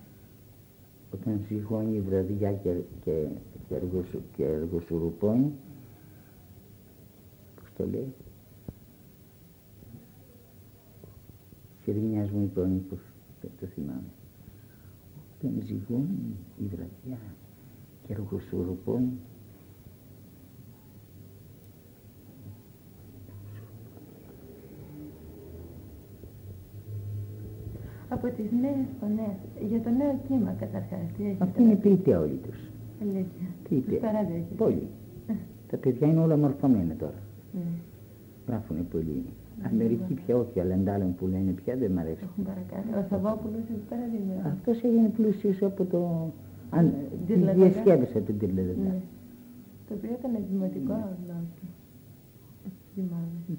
Όταν ζυγώνει η βραδιά και, και, και, αργοσου, και αργοσουρουπώνει, πώς το λέει, Συρβινιάς μου είπε ο Νίκος, το, το θυμάμαι. Όταν ζυγώνει η βραδιά και αργοσουρουπώνει, Από τις νέες φωνές, για το νέο κύμα καταρχάς, τι έχετε. αυτή είναι ποιητέ όλοι τους. Αλήθεια. Ποιητέ. Τους παραδέχεστε. Πολύ. Τα παιδιά είναι όλα μορφωμένα τώρα. Ναι. Γράφουνε πολύ. Αμερική πια όχι, αλλά εντάλλον που λένε πια δεν μ' αρέσει. Έχουν παρακάτω. Ο Σαββόπουλος, επί παραδείγματος. Αυτός έγινε πλούσιος από το Αν Τυρλαδαδά. διασκέδασα την τυρλαδαδά. Ναι. Το οποίο ήταν δημοτικό λόγο. Θυμάμαι.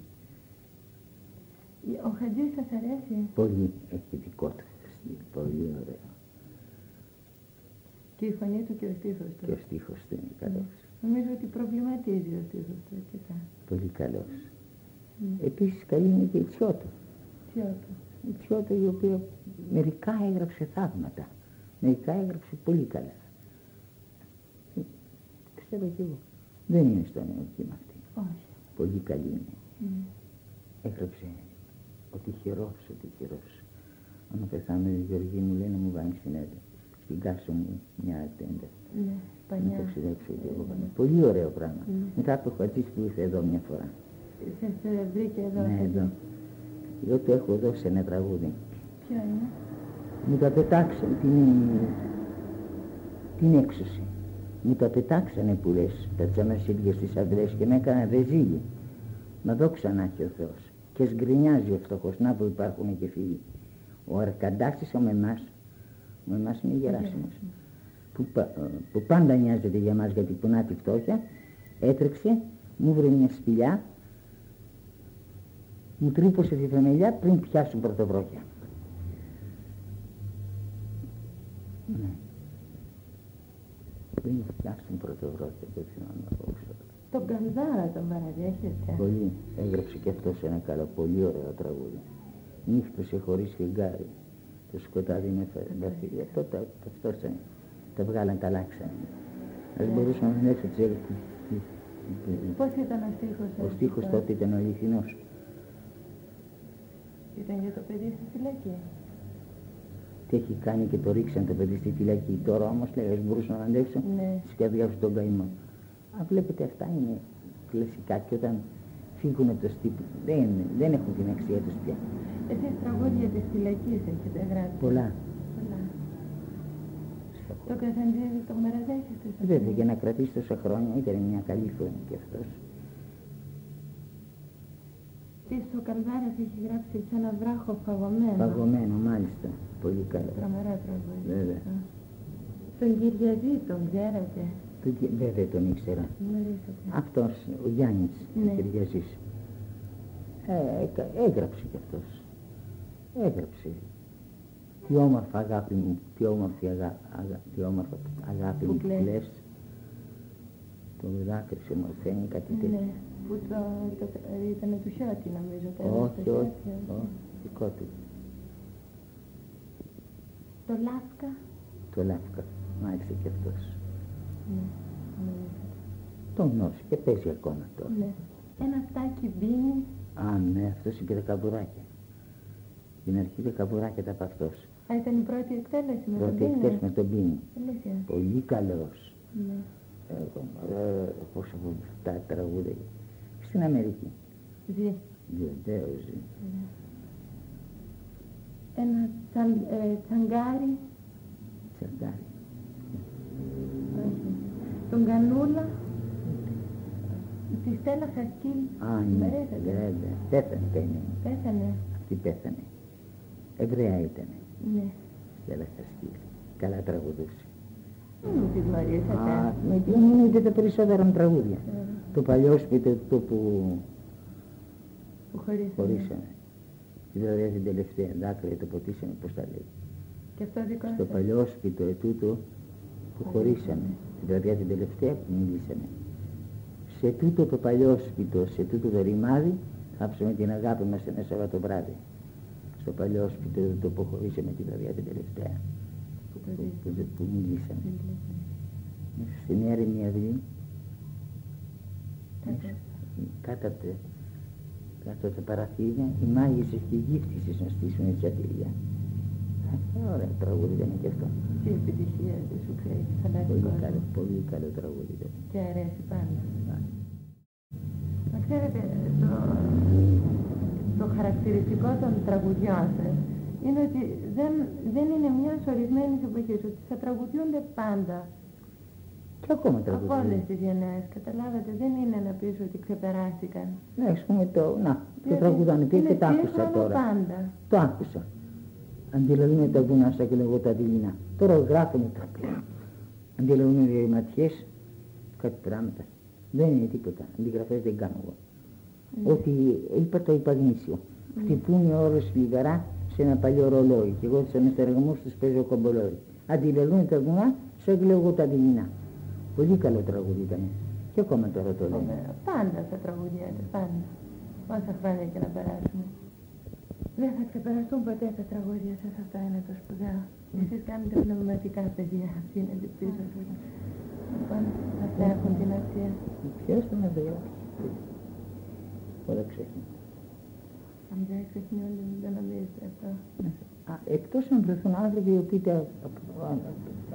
Ο Χατζής σας αρέσει; Πολύ έχει δικό του στυλ, πολύ ωραίο. και η φωνή του και ο στίχος Και του. ο στίχος του είναι καλός. Νομίζω ότι προβληματίζει ο στίχος του αρκετά. Πολύ καλός. Ναι. Επίσης καλή είναι και η Τσιώτο. Ποιο του. Η Τσιώτο η οποία μερικά έγραψε θαύματα. Μερικά έγραψε πολύ καλά. Ε, Ξέρω κι εγώ. Δεν είναι στο νέο κύμα αυτή. Όχι. Πολύ καλή είναι. Ναι. Έγραψε ο τυχερός, ο τυχερός. Αν πεθάνω η Γεωργή μου λέει να μου βάλεις στην έδρα. Στην κάσο μου μια τέντα. Ναι. Να Πανιά. ταξιδέψω και εγώ. Ναι. Πολύ ωραίο πράγμα. Ναι. Μετά από το χατζής που ήρθε εδώ μια φορά. Σας ε, βρήκε εδώ. Ναι, Χατζή. εδώ. Εγώ του έχω δώσει ένα τραγούδι. Ποιο είναι; Μου τα πετάξαν την, την έξωση. Μου τα πετάξανε που λες, τα τσαμασίλια στις αυλές και με έκανα ρεζίλι. Μα δόξα να έχει ο Θεός. Και σγκρινιάζει ο φτωχός, να που υπάρχουν και φίλοι. Ο Αρκαντάσης ο με εμάς, με εμάς είναι γεράσιμος, που, πα- που πάντα νοιάζεται για μας γιατί πονά τη φτώχεια, έτρεξε, μου βρε μια σπηλιά, μου τρύπωσε τη θεμελιά πριν πιάσουν πρωτοβρόκια. Ναι. Πριν πιάσουν πρωτοβρόκια, δεν θυμάμαι εγώ ξέρω. Τον Καλδάρα τον παραδέχεστε. Πολύ. Έγραψε και αυτός ένα καλό, πολύ ωραίο τραγούδι. Νύχτωσε χωρίς φεγγάρι. Το σκοτάδι με φαρμακεία. Τότε αυτός είναι. Τα βγάλαν, τα αλλάξαν. Ας μπορούσαμε να έξω τις έγραψε. Πώς ήταν ο στίχος Ο στίχος τότε ήταν ο αληθινός. Ήταν για το παιδί στη φυλακή. Τι έχει κάνει και το ρίξαν το παιδί στη φυλακή. Τώρα όμως λέει, ας μπορούσα να αντέξω Ναι. της καρδιάς του τον καημό. Α, βλέπετε αυτά είναι κλασικά και όταν φύγουν από το στύπη δεν, δεν έχουν την αξία τους πια. Εσείς τραγούδια της φυλακής έχετε γράψει. Πολλά. Πολλά. Το Κασαντζίδη τον παραδέχεστε. σας Βέβαια, λέει. για να κρατήσει τόσα χρόνια ήταν μια καλή φωνή και αυτός. Επίσης ο Καλδάρας έχει γράψει σε ένα βράχο φαγωμένο. Παγωμένο, μάλιστα. Πολύ καλό. Τρομερά τραγούδια. Βέβαια. Α. Τον Κυριαζή τον ξέρατε. Το γε- Βέβαια τον ήξερα. Γνωρίζετε. Αυτός, ο Γιάννης, Ναι. ο Κυριαζής. Ε, έκα- έγραψε κι αυτός. Έγραψε. Τι όμορφα αγάπη μου, τι όμορφη αγα, αγα, τι όμορφα αγάπη Που μου που κλαις. Κλαις. Το δάκρυ σε μορφαίνει κάτι τέτοιο. Ναι. Που το, το, ήταν του Χιώτη νομίζω. το Όχι, έγραψε όχι, Χιώτη. όχι, δικό του. Το Λάσκα. Το Λάφκα, μάλιστα κι αυτός. Ναι. γνωρίζετε. Τον γνώρισε και παίζει ακόμα τώρα. Ναι. Ένα φτάκι μπίνι. Α, ναι, αυτός είπε τα καμπουράκια. Στην αρχή τα καμπουράκια τα από αυτός. Α, ήταν η πρώτη εκτέλεση με τον Πρώτη Μπίνι. εκτέλεση με τον Πίνη. Αλήθεια. Πολύ καλός. Ναι. Εγώ, ε, πόσο από αυτά τα τραγούδια. Στην Αμερική. Ζει. Βεβαίως. ζει. Ένα τσαν, ε, τσαγκάρι. Τσαντάρι. Όχι. Τον Κανούλα. Τη Στέλλα Χασκίλ. Α, Την ναι, παρέθετε. βέβαια. Πέθανε καημένη. Πέθανε. Αυτή πέθανε. Εβραία ήταν. Ναι. Στέλλα Χασκίλη. Καλά τραγουδούσε. Δεν μου τη γνωρίσατε. Α, με τι είναι τα περισσότερα μου τραγούδια. Ε, Το παλιό σπίτι το που Που χωρίσανε. χωρίσαμε. Τη βραδιά την τελευταία δάκρυα το ποτίσαμε, πώς τα λέει. Και αυτό δικό Στο σας. παλιό σπίτι ετούτο που χωρίσαμε. Τη βραδιά την τελευταία που μιλήσαμε. Σε τούτο το παλιό σπίτι, σε τούτο το ρημάδι, θάψαμε την αγάπη μας ένα Σαββατοβράδυ. Στο παλιό σπίτι το που χωρίσαμε τη βραδιά την τελευταία Που που, χωρίσανε. που, που μιλήσαμε. Στην έρημη αυλή, Κάτω. κάτω από τα- κάτω από τα παραθύρια, οι μάγισσες και οι γύφτισες να στήσουν τσατήρια. Αυτό ωραίο τραγούδι ήταν και αυτό. Τι επιτυχία της σου ξέρει. Θα αλλάζει Πολύ κόσμο. καλό, πολύ καλό τραγούδι ήταν. Και αρέσει πάντα. Μα ξέρετε, το, το χαρακτηριστικό των τραγουδιών σας είναι ότι δεν, δεν είναι μια ορισμένη εποχή, ότι θα τραγουδιούνται πάντα. Και ακόμα Από όλες τραγούδι. τις γενναίες, καταλάβατε, δεν είναι να πεις ότι ξεπεράστηκαν. Ναι, ας πούμε το, να, το Διότι τραγουδάνε και, είναι και το άκουσα σύγχρονο τώρα. πάντα. Το άκουσα. Αντί δηλαδή με τα βουνά στα και λέγω τα δειλινά. Τώρα γράφουν τα πλέον. αντιλαμβάνουν οι ματιές κάτι πράγματα. Δεν είναι τίποτα. Αντιγραφές δεν κάνω εγώ. Ναι. Ότι είπα το είπα γνήσιο. Χτυπούν οι ώρες λιγαρά σε ένα παλιό ρολόι και εγώ τους αναστεργμούς τους παίζω κομπολόι. Αντιλαλούν τα βουνά, σου έκλαιγω εγώ τα δειλινά. Πολύ καλό τραγούδι ήταν. Και ακόμα τώρα το λέω. Ωραία. Πάντα θα τραγουδιάτε, πάντα. Όσα χρόνια και να περάσουμε. Δεν θα ξεπεραστούν ποτέ τα τραγούδια σας, αυτά είναι το σπουδαίο. Εσείς κάνετε πνευματικά παιδιά, αυτή είναι την πίσω σας. Λοιπόν, αυτά έχουν την αξία. Ποιος τον αδειώσει. Όλα ξέχνει. Αν δεν ξεχνιόνται, μην το νομίζετε αυτό. Α, Εκτός αν βρεθούν άνθρωποι οι οποίοι τα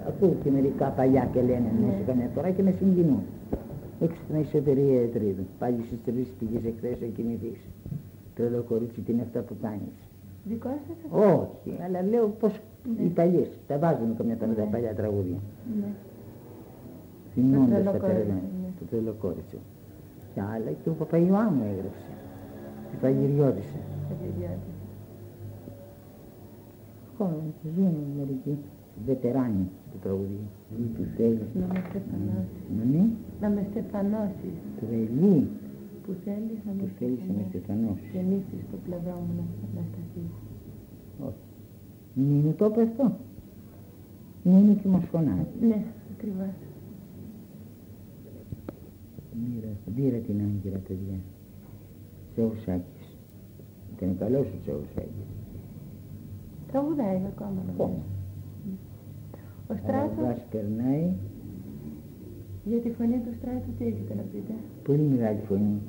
ακούω και μερικά παλιά και λένε Ναι. μέσα καμιά φορά και με συγκινούν. Έξω στην εσωτερία ετρίδου. Πάλι στις τρεις πήγες εχθές να κοιμηθείς. Τρελό κορίτσι τι είναι αυτά που κάνεις. Δικό σας αυτό. Όχι, αλλά λέω πως Ναι. οι παλιές τα βάζουν καμιά φορά τα Ναι. παλιά τραγούδια. Ναι. Θυμώντας τρελό τα κόριτσο, περαιτέρω. ναι. Το τρελό κόριτσο. Και άλλα και ο Παπαϊωάννου έγραψε. Η Παγυριώτησα. Τα παιδιά του. Ακόμα ζουν μερικοί βετεράνοι του τραγουδιού. Ή τους θέλεις. Να με στεφανώσεις. Να μην Να με στεφανώσεις. τρελή Που θέλεις να που με θέλεις να με στεφανώσεις. στεφανώσεις. Και νύχτη στο πλευρό μου να, να σταθείς. Όχι. Μην το είπε αυτό. Μην και μας φωνάζει. Ναι, ακριβώς. Μοίρα, δίρα την άγκυρα παιδιά. Τσεουσάκης. Ήταν καλός ο Τσεουσάκης. Τραγουδάει ακόμα νομίζω. Ο Στράτος, Στράτος περνάει, για τη φωνή του Στράτου τι έχετε να πείτε; πολύ μεγάλη φωνή.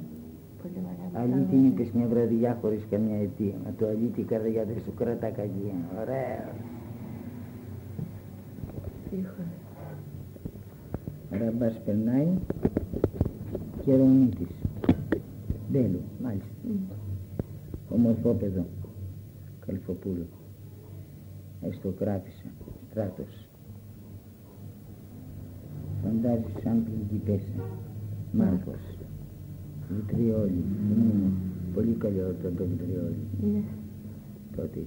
Πολύ μεγάλη. Αλλή τραγούδι. την είπες μια βραδιά χωρίς καμιά αιτία. Μα το αλλή την καρδιά δεν σου κρατά κακία. Ωραίο. Ήχος. Ραμπάς περνάει και Ρονίτης. Μπέλου, μάλιστα. Μμ. Ομορφόπεδο. Καλφοπούλου. Αριστοκράτησα. Στράτος. Φαντάζεις σαν πριγκιπέσα. Μάρκος. Βιτριόλι. Μμμ. Πολύ καλό από το βιτριόλι. Ναι. τότε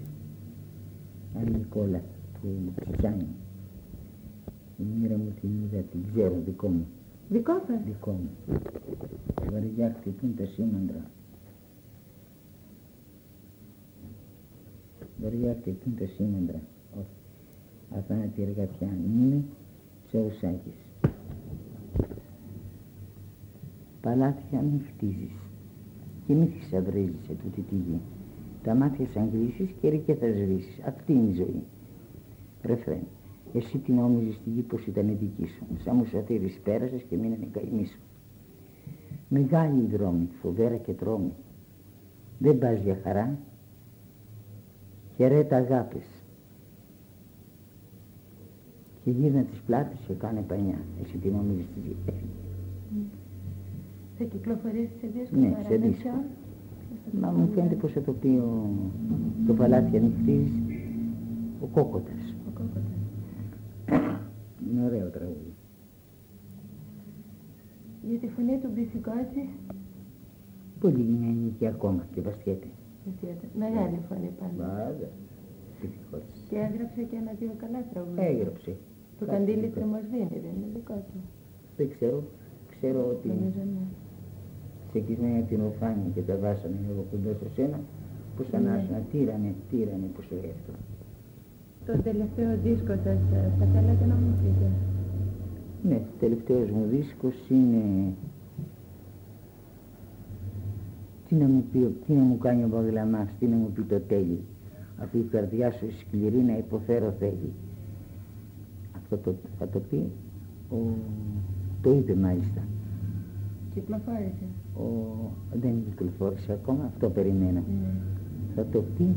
άλλη κόλλα του Τσιτσάνι. Η μοίρα μου την είδα, την ξέρω, δικό μου, Δικό σας. δικό μου. Βαριά χτυπούν τα σήμαντρα. Βαριά χτυπούν τα σήμαντρα. Όχι. Αθάνατη εργατιά είναι Τσεουσάκης. Παλάτια μη χτίζεις και μη θησαυρίζεις σε τούτη τη γη. Τα μάτια σαν γλύσεις και ρί και θα σβήσεις. Αυτή είναι η ζωή. Ρεφρέν. Εσύ τι νόμιζες τη γη πως ήταν δική σου. Σαν μουσαφίρις πέρασες και μείνανε καημοί σου. Μεγάλη η δρόμη, φοβέρα και τρόμη. Δεν πας για χαρά. Χαιρέτα αγάπης. Και γύρνα τις πλάτες και κάνε πανιά. Εσύ τι νόμιζες της γη. Έφυγε. Θα κυκλοφορήσει σε δίσκο Ναι, παρά σε με δίσκο. ποιον; Μα μου φαίνεται πως θα το πει ο, το παλάτι ανοιχτής ο Κόκοτας. Ο Κόκοτας. Είναι ωραίο τραγούδι. Για τη φωνή του Μπισικότσι. Πολύ είναι και ακόμα και βαστιέται. Ιδιαίτερα. Μεγάλη φωνή πάντα. Βέβαια. Δυστυχώς. Και έγραψε και ένα-δύο καλά τραγούδια. Έγραψε. Το Κάτι καντήλι δικό. κρεμοσβήνει, δεν είναι δικό του. Δεν ξέρω. Ξέρω ότι Νομίζω ναι. ξεκινάει από την οφάνη και τα βάσανε λίγο κοντά σε σένα που σαν Ναι. να τύρανε, τύρανε που σου έφτω. Το τελευταίο δίσκο σας ε, θα θέλατε να μου πείτε; Ναι, τελευταίος μου δίσκος είναι... Τι να μου, πει, τι να μου κάνει ο Παγλαμάς, τι να μου πει το τέλει. Αφού η καρδιά σου σκληρή να υποφέρω θέλει. Αυτό το, θα το πει, ο, το είπε μάλιστα. Κυκλοφόρησε. Ο, δεν κυκλοφόρησε ακόμα, αυτό περιμένω. Ναι. Θα το πει,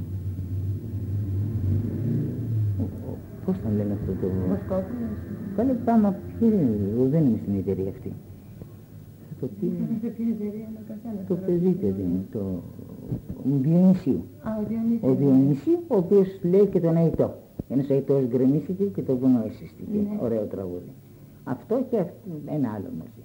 ο, ο, πώς τον λένε αυτό το... Βοσκόπουλος. Καλέ πάμε, ποιο είναι, εγώ δεν είμαι στην εταιρεία αυτή. Θα το πει, Σε ποια εταιρεία είναι ο καθένας. το τώρα. παιδί παιδί μου, το ο Διονυσίου. Α, ο Διονύσης. Ο Διονυσίου, ο οποίος λέει και τον Αϊτό. Ένας Αϊτός γκρεμίστηκε και το βουνό εσυστηκε. Ναι. Ωραίο τραγούδι. Αυτό και αυτό, ένα άλλο μαζί.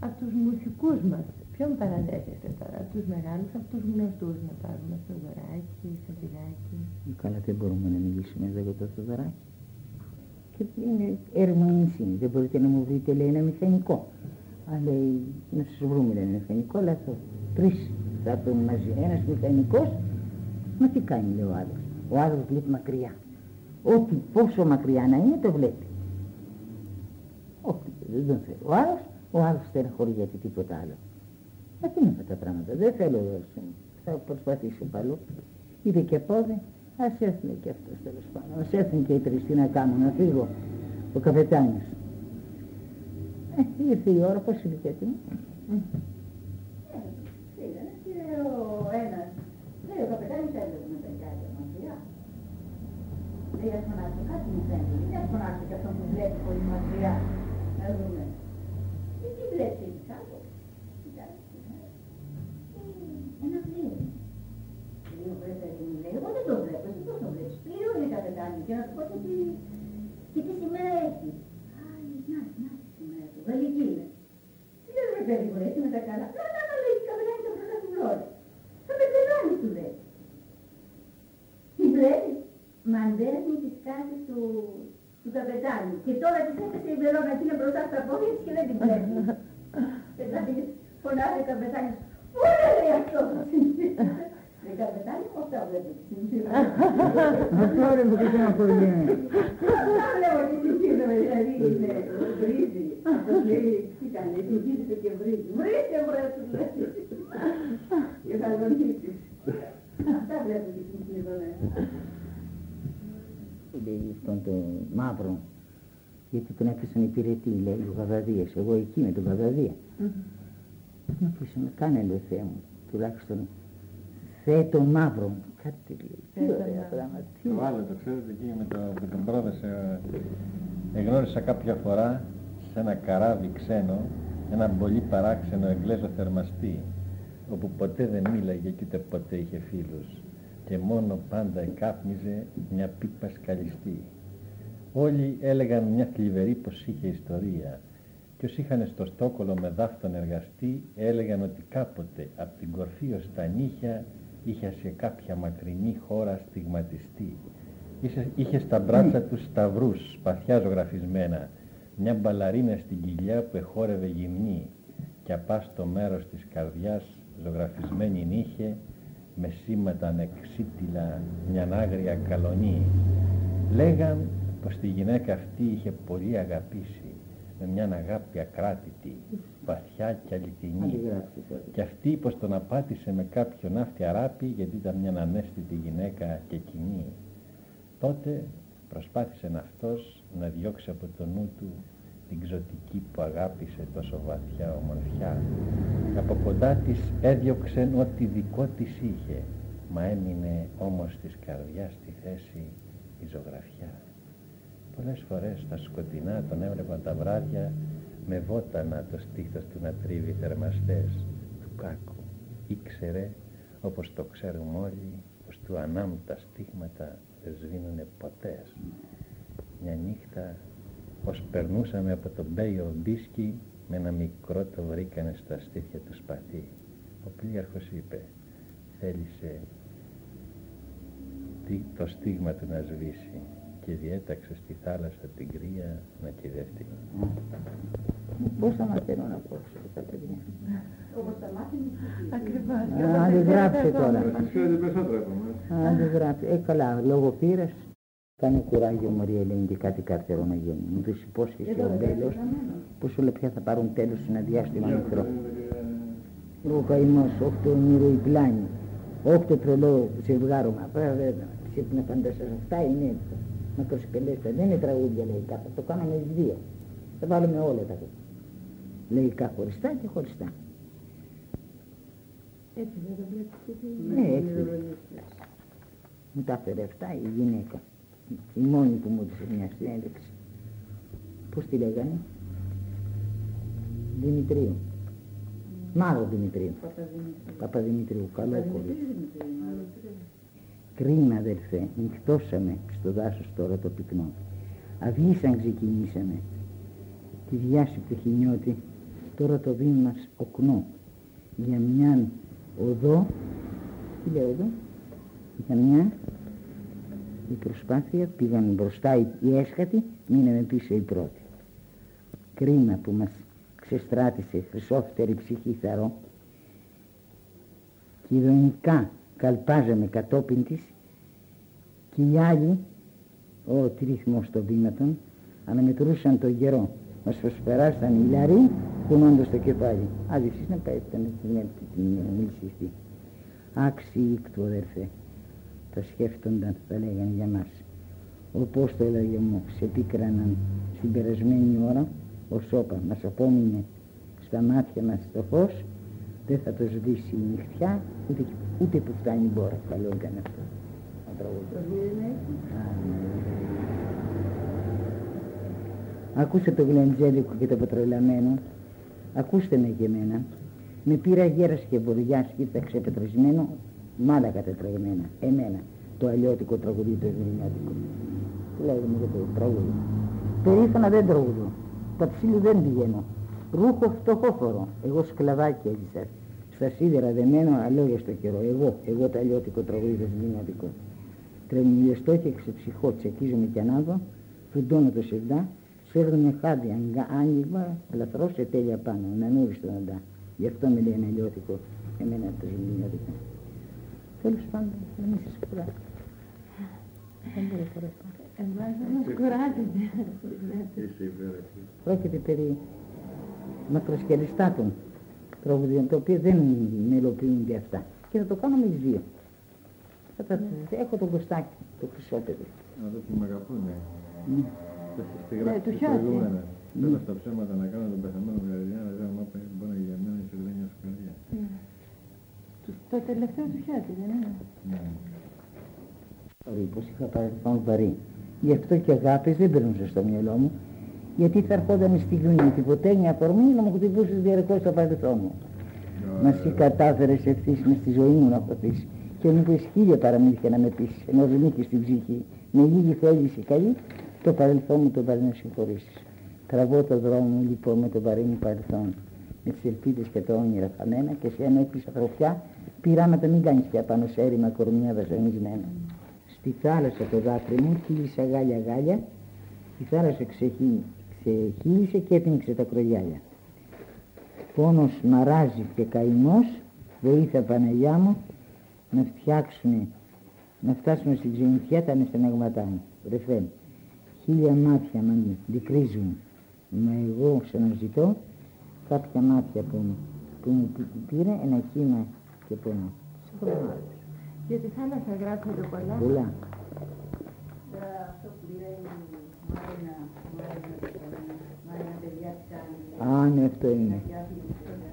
Από τους μουσικούς μας, Ποιον παραδέχεστε τώρα, τους μεγάλους, από τους γνωστούς να πάρουμε στο δωράκι, στο πηγάκι. Καλά δεν μπορούμε να μιλήσουμε εδώ για το δωράκι. Και είναι ερμηνεία, δεν μπορείτε να μου βρείτε λέει ένα μηχανικό. Αλλά λέει, να σας βρούμε ένα μηχανικό, αλλά θα τρεις θα έρθουν μαζί. Ένας μηχανικός, μα τι κάνει λέει ο άλλος. Ο άλλος βλέπει μακριά. Ό,τι πόσο μακριά να είναι το βλέπει. Όχι, δεν τον θέλει. Ο άλλος, ο άλλος δεν χωριέται τίποτα άλλο. Μα τι είναι αυτά τα πράγματα, δεν θέλω θα προσπαθήσω πάλι. Είδε και πόδι, ας έρθουν και αυτός τέλος πάντων. Ας έρθουν και οι τρεις, τι να κάνουν, να φύγω. Ο καπετάνιος. Ε, ήρθε η ώρα, πώς είναι και τι. ο ένας, λέει ο καπετάνιος έβλεπε με παιδιά μακριά. Λέει ας φωνάξω κάτι μου φαίνεται, γιατί ας φωνάξω και αυτό που βλέπει πολύ μακριά. Να δούμε. Τι βλέπει κάτω. Ένα πλοίο. Λίγο πρέπει μου λέει, εγώ δεν το βλέπω, εσύ πώς το βλέπεις. Πλοίο είναι καπετάνιο και να του πω τι, και τι σημαία έχει. Α, να, να, τη σημαία του, γαλλική είναι. Τι δεν ρε παιδί μου, έτσι με τα καλά. Να, να, να, λέει, καπετάνιο το πρώτα του βλόρε. Θα με πεθάνει του λέει. Τι βλέπεις, μαντέρνει τις κάρτες του, του καπετάνιου. Και τώρα της έπεσε η βελόνα και είναι μπροστά στα πόδια της και δεν την βλέπεις. Δηλαδή φωνάζει ο καπετάνιος, πού είναι λέει αυτό. Δεν καπετάνιο πώς τα βλέπει τη συνθήρα. Αυτός ρε που και να χωριέμαι. Αυτά βλέπω τη συνθήρα δηλαδή είναι βρίζει. Αυτός λέει, τι κάνει, συνθήρισε και βρίζει. Βρίζε βρε του λέει. Και θα τον χύσεις. Αυτά βλέπω τη συνθήρα. Λέει αυτόν τον μαύρο, γιατί τον έφεσαν υπηρετή, λέει, ο Γαβαδίας. Εγώ εκεί με τον Γαβαδία. Μου αφήσαμε, κάνε λέει Θεέ μου, τουλάχιστον Θεέ τον μαύρο. Κάτι λέει, τι ωραία πράγματα. τι Το άλλο, το ξέρετε εκεί με, το, με τον πρόδεσε, εγνώρισα κάποια φορά σε ένα καράβι ξένο, ένα πολύ παράξενο εγγλέζο θερμαστή, όπου ποτέ δεν μίλαγε και ούτε ποτέ είχε φίλους και μόνο πάντα εκάπνιζε μια πίπα σκαλιστή. Όλοι έλεγαν μια θλιβερή πως είχε ιστορία και όσοι είχαν στο Στόκολο με δάφτον εργαστεί έλεγαν ότι κάποτε από την κορφή ως τα νύχια είχε σε κάποια μακρινή χώρα στιγματιστεί. Είχε, είχε στα μπράτσα τους σταυρούς σπαθιά ζωγραφισμένα, μια μπαλαρίνα στην κοιλιά που εχόρευε γυμνή και απά στο μέρος της καρδιάς ζωγραφισμένη νύχε με σήματα ανεξίτηλα μια άγρια καλονή. Λέγαν πως τη γυναίκα αυτή είχε πολύ αγαπήσει με μια αγάπη ακράτητη, βαθιά και αληθινή. Και αυτή πως τον απάτησε με κάποιο ναύτη αράπη γιατί ήταν μια ανέστητη γυναίκα και κοινή. Τότε προσπάθησε αυτός να διώξει από το νου του την ξωτική που αγάπησε τόσο βαθιά ομορφιά. Από κοντά της έδιωξε ό,τι δικό της είχε, μα έμεινε όμως της καρδιάς στη θέση η ζωγραφιά. Πολλές φορές στα σκοτεινά τον έβλεπαν τα βράδια με βότανα το στήθος του να τρίβει θερμαστές του κάκου. Ήξερε, όπως το ξέρουμε όλοι, πως του ανάμου τα στίγματα δεν σβήνουνε ποτέ. Μια νύχτα, ως περνούσαμε από τον Μπέιο Μπίσκι, με ένα μικρό το βρήκανε στα στήθια του σπαθί. Ο πλήρχος είπε, θέλησε το στίγμα του να σβήσει και διέταξε στη θάλασσα την κρύα να κυδευτεί. Πώς θα μαθαίνω να πω τα παιδιά. Όπως τα μάθει Ακριβώς. Αν δεν γράψει τώρα. Σας ξέρετε περισσότερα από εμάς. Αν δεν γράψει. Ε, καλά, λόγω πείρας. Κάνει κουράγιο Μωρία Ελένη και κάτι καρτερό να γίνει. Μου δώσει υπόσχεση ο Μπέλος πως όλα πια θα πάρουν τέλος σε ένα διάστημα μικρό. Ο καημός, όχι το όνειρο η πλάνη, όχι το τρελό ζευγάρωμα. Βέβαια, πρέπει να φανταστείς αυτά είναι μακροσυκελέστα. Δεν είναι τραγούδια λαϊκά, θα το κάναμε οι δύο. Θα βάλουμε όλα τα λαϊκά χωριστά και χωριστά. Έτσι δεν το βλέπεις και τι Ναι, έτσι. Μου τα έφερε αυτά η γυναίκα. Η μόνη που μου έδωσε μια συνέντευξη. Πώς τη λέγανε; Δημητρίου. Μάλλον Δημητρίου. Παπαδημητρίου. Καλό κόλλο. Κρίμα αδελφέ, νυχτώσαμε στο δάσος τώρα το πυκνό. Αυγήσαν ξεκινήσαμε. Τη διάση του χινιώτη, τώρα το βήμα μας οκνό. για μια οδό, τι λέω εδώ, για μια η προσπάθεια πήγαν μπροστά οι, οι έσχατοι, μείναμε πίσω οι πρώτοι. Κρίμα που μας ξεστράτησε χρυσόφτερη ψυχή θαρό και ηρωνικά καλπάζαμε κατόπιν της και οι άλλοι, ο τρίθμος των βήματων, αναμετρούσαν τον καιρό. Μας προσπεράσαν οι λαροί κουνώντας το κεφάλι. Άντε εσείς να πέφτανε την μίληση αυτή. Άξιοι ήκτου αδερφέ. Τα σκέφτονταν, τα λέγανε για μας. Όπως το έλεγε μου, σε πίκραναν στην περασμένη ώρα, ο Σόπα μας απόμεινε στα μάτια μας το φως, δεν θα το σβήσει η νυχτιά, ούτε, ούτε που φτάνει η μπόρα. Καλό ήταν αυτό. Ακούστε το γλεντζέλικο και το πετρολαμένο. Ακούστε με και εμένα. Με πήρα γέρας και βοδιάς και ήρθα ξεπετρισμένο, μάλακα τετραγμένα. Εμένα. Το αλλιώτικο τραγουδί το ελληνιάτικο. Τι λέγαμε για το τραγούδι. Περίφανα δεν τραγουδώ. Τα ψήλου δεν πηγαίνω. Ρούχο φτωχόφορο. Εγώ σκλαβάκι έζησα. Στα σίδερα δεμένο αλόγια στο καιρό. Εγώ, εγώ το αλλιώτικο τραγουδί το ελληνιάτικο. Τρεμιλιαστό και ξεψυχώ, τσεκίζομαι κι ανάβω, φουντώνω το σιρδά, σέρνουμε χάδι, άνοιγμα, λαθρό σε τέλεια πάνω, να νούβει στον αντά. Γι' αυτό με λένε αλλιώτικο, εμένα το ζημιώτικο. Τέλος πάντων, να μην σας κουράσω. Δεν μπορώ παραπάνω. Εμάς δεν μας κουράζετε. Πρόκειται περί μακροσκελιστάτων τραγουδιών, τα οποία δεν μελοποιούνται αυτά. Και θα το κάνω με τις δύο. Θα τα... Έχω τον Κωστάκη, το χρυσό παιδί. Αυτό που με αγαπούνε. Ναι. Στη γράφη του της Χιώτη. προηγούμενα. Θέλω στα ψέματα να κάνω τον πεθαμένο γαριδιά, να δεν μάπα μπορεί για μένα η σελένια σου καρδιά. Το τελευταίο τους χιάτι, δεν είναι; Ναι. Βαρύ, πως είχα παρελθόν βαρύ. Γι' αυτό και αγάπης δεν περνούσε στο μυαλό μου, γιατί θα ερχόταν η στιγμή και ποτέ μια αφορμή να μου χτυπούσες διαρκώς στο παρελθόν μου. Μας εσύ κατάφερες ευθύς μες στη ζωή μου να χωθείς και μου είπες χίλια παραμύθια να με πεις, ενώ δεν είχες την ψυχή. Με λίγη θέληση καλή, το παρελθόν μου το βαρύ να συγχωρήσεις. Τραβώ το δρόμο μου λοιπόν με το βαρύ μου παρελθόν. Με τις ελπίδες και τα όνειρα χαμένα και σε ένα έκλεισα τροφιά πειράματα μην κάνεις πια πάνω σε έρημα κορμιά βασανισμένα. Στη θάλασσα το δάκρυ μου κύλησα γάλια γάλια, η θάλασσα ξεχύ, ξεχύλισε και έπινξε τα κρογιάλια. Πόνος μαράζει και καημός, βοήθεια Παναγιά μου, να φτιάξουν, να φτάσουμε στην ξενιθιά τα αναστεναγματά μου. Ρεφρέν, χίλια μάτια με δικρίζουν, μα εγώ σε να ζητώ κάποια μάτια που, μου- που μου πήρε ένα κύμα και πόνο. Για τη θάλασσα γράψατε πολλά. Πολλά. Τώρα αυτό που λέει η Μάρινα, Μάρινα, Μάρινα παιδιά της κάνουν. Α, ναι, αυτό είναι. Για αυτή την ιστορία.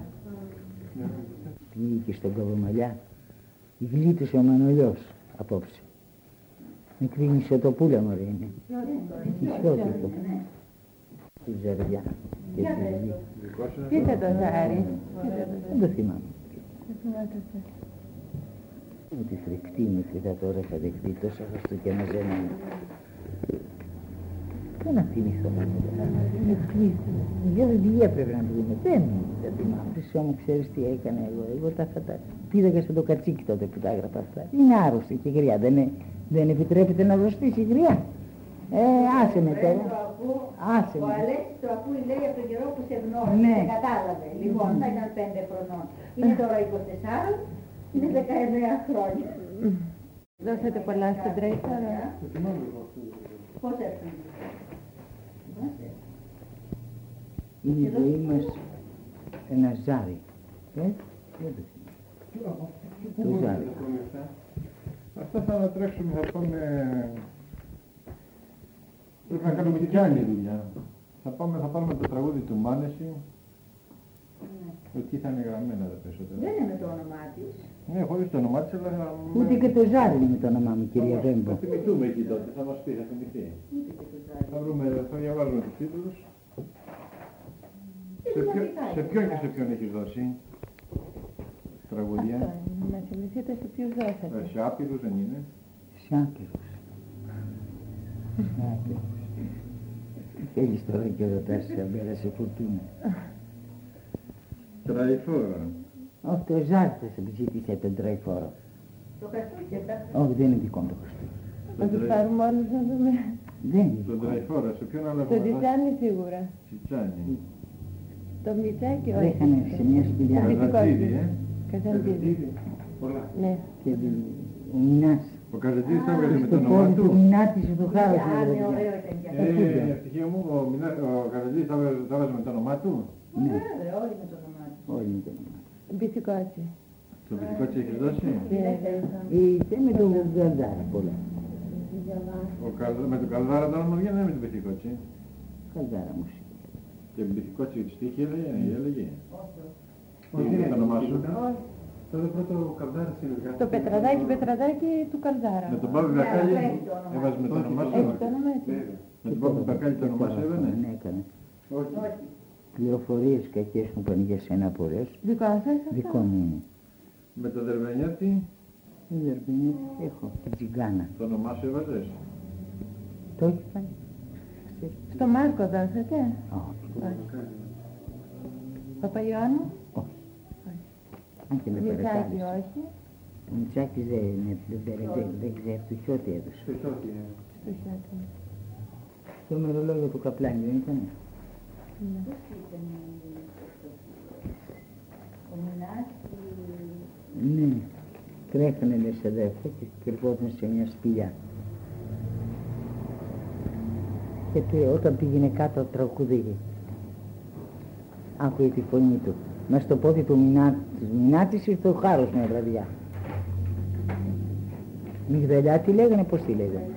Πήγε και στον Καβομαλιά. Γλίτωσε ο Μανολιός απόψε. Μικρή νησιωτοπούλα μωρέ είναι. Νησιώτικο. Τη ζαριά. Και τη γη. Δικό σου Τι θα το ζάρι. Δεν το θυμάμαι. Δεν θυμάται. Μου τη φρικτή μου φύγα τώρα θα δεχτεί τόσα χριστουγενναζένα. Δεν να θυμηθώ. Είναι φλίτη. Για βιβλία πρέπει να δούμε. Δεν δεν θυμάμαι. Εσύ μου ξέρεις τι έκανε εγώ. Εγώ τα αυτά τα πήδαγα στο το κατσίκι τότε που τα έγραφα αυτά. Είναι άρρωστη και γριά. Δεν, είναι- δεν επιτρέπεται να ζωστήσει η γριά. Ε, άσε με τώρα. Άσε Ο με. Αλέξης το ακούει λέει από τον καιρό που σε γνώρισε, Ναι. σε κατάλαβε. Λοιπόν, θα ήταν πέντε χρονών. Είναι τώρα 24, είναι 19 χρόνια. Δώσατε πολλά στον Τρέι τώρα. Πώς έφυγε. Είναι η ζωή μας ένα ζάρι. Ε, δεν το θυμάμαι. Το ζάρι. Αυτά; Θα ανατρέξουμε, θα πάμε... Πρέπει να κάνουμε και άλλη δουλειά. Θα, πάμε, θα πάρουμε το τραγούδι του Μάνεση. Εκεί θα είναι γραμμένα τα περισσότερα. Δεν είναι το όνομά της. Ναι, χωρίς το όνομά της, αλλά θα... Ούτε και το ζάρι είναι το όνομά μου, κυρία Βέμπο. Θα θυμηθούμε εκεί τότε, θα μας πει, θα θυμηθεί. Ούτε και το ζάρι. Θα, βρούμε, θα διαβάζουμε τους τίτλους. Σε, Είναι ποιο, λογικά, σε είναι ποιον και λογικά. σε ποιον έχεις δώσει τραγούδια; Αυτό είναι. Να θυμηθείτε σε ποιους δώσατε. Ε, Σε άπειρους δεν είναι. Σάκερος. Σάκερος. Θέλεις τώρα και ρωτάς σε αμπέρα σε φουρτούνα. Τραϊφόρα. Όχι, το Ζάρτες ζήτησε τον τραϊφόρο. Το Χριστούγεννα εντάξει. Όχι, δεν είναι δικό μου το Χριστούγεννα. Να τους πάρουμε όλους να δούμε. Δεν είναι Τον δικό μου. Τραϊφόρα, σε ποιον άλλο Το έχουμε δώσει. Τιτσάνι σίγουρα. Τσιτσάνι. Το Μιτσάκι όχι. Βρέχανε σε μια σπηλιά. Το Μυθικό Καζατζίδι, είναι. ε. Καζαντίδη. Πολλά. Ναι. Και ο Μινάς. Ο Καζατζίδης θα βγάλει με το Το όνομά πόδι του του. Μινάτη του χάρος Α, με ναι, παιδιά. ωραίο ήταν και αυτό. Ε, ευτυχία μου, ο, Μινά- ο Καζατζίδης θα βάζει- θα βάζει με το όνομά του. Ναι, Βέβαια, όλοι με το όνομά του. όλοι με το όνομα. Μπιθικότσι. Το παιδικό της έχεις δώσει; Ε, Και με τον Γκαντάρα πολλά. Ο Καλ- με τον Καλδάρα το όνομα βγαίνει, δεν με τον Πυθικότσι. Καλδάρα μου. Και τον Πυθικότσι της τύχη έλεγε, έλεγε. Τι είναι το όνομά σου; Τότε πρώτο καβδάρι συνεργάτη. Το πετραδάκι, πετραδάκι του Καλδάρα. Με τον Πάπη Μπακάλι έχει το όνομα. έβαζε με το όνομά σου. Έχει το όνομα έτσι. Με τον Πάπη Μπακάλι το όνομά σου έβαινε; Ναι, έκανε. Όχι. Όχι. Πληροφορίες κακές μου πάνε για σένα πολλές. Δικό σας αυτό. Δικό μου είναι. Με τον Δερβενιάτη Δεν Δερμπίνη έχω. Την Τζιγκάνα. το όνομά σου έβαζες; Το έχει πάει. Στο Μάρκο δώσατε; Όχι. Παπαϊωάννου. Όχι. Αν και με Μιτσάκι παρακάλεσες. όχι; Ο Μητσάκης δεν είναι, δεν, δεν, δεν, δεν ξέρει, του χιώτη έδωσε. Στο χιότι, ε. Στο χιότι. Το μερολόγιο του καπλάνι δεν ήταν. Ναι. Πώς ήταν ο Μινάς, Ναι. Τρέχανε λες αδέρφια και κρυβόταν σε μια σπηλιά. Και τε- όταν πήγαινε κάτω τραγουδίγε. Άκουε τη φωνή του. Με στο πόδι του Μινά, της Μινάτης ήρθε ο χάρος μια βραδιά. Μιγδαλιά τι λέγανε, πώς τη λέγανε;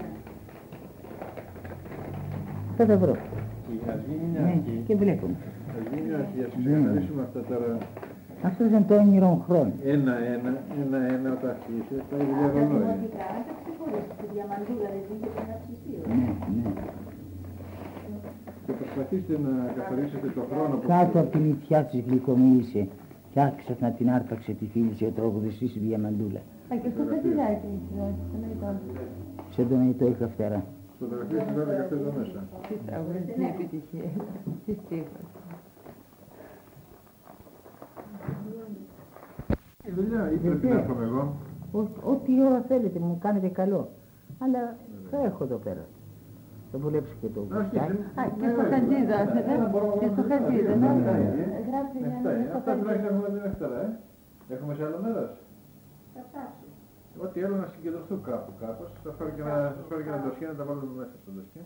Θα τα βρω. Ας γίνει μια Ναι, αρχή. και βλέπουμε. Ας γίνει μια αρχή. Ας Ναι. ξεκαθαρίσουμε αυτά τώρα. Αυτό ήταν το όνειρο χρόνο. Ένα-ένα, ένα-ένα όταν αρχίσεις, θα είναι δουλειά τα ρολόι. δημοτικά, να τα ξεχωρίσει. Τη διαμαντούλα δεν είχε ένα ψηφίο. Ναι, ναι. Και προσπαθήστε να καθαρίσετε το χρόνο που Κάτω από τη μυθιά της γλυκομίλησε και άκουσα να την άρπαξε τη φίλη ο τραγουδιστής η Διαμαντούλα. Α, και στο χατζηδάκι έχει δώσει. Το νοητό. Σε τον αιτό η καυτερά. Στο τελευταίο συμβαίνει και αυτό εδώ μέσα. Τι τραγουδιστή επιτυχία. Τι στίχος. Η δουλειά ή πρέπει να έρχομαι εγώ. Ό- Ό,τι ώρα θέλετε, μου κάνετε καλό. Αλλά θα έρχω εδώ πέρα. Θα βολέψω και το κουστάκι. Α, και στο χατζή δώσατε. Και στο χατζή δεν Ναι, δώσατε. ναι, ναι. Γράψτε για Αυτά να είναι. στο Αυτά χατζή. τουλάχιστον έχουμε την Δευτέρα, ε. Έχουμε σε άλλο μέρος. Θα ψάξω. Ό,τι άλλο να συγκεντρωθούν κάπου κάπως. Θα φέρω και ένα, θα φέρω και ένα ντοσιέ να τα βάλουμε μέσα στο ντοσιέ.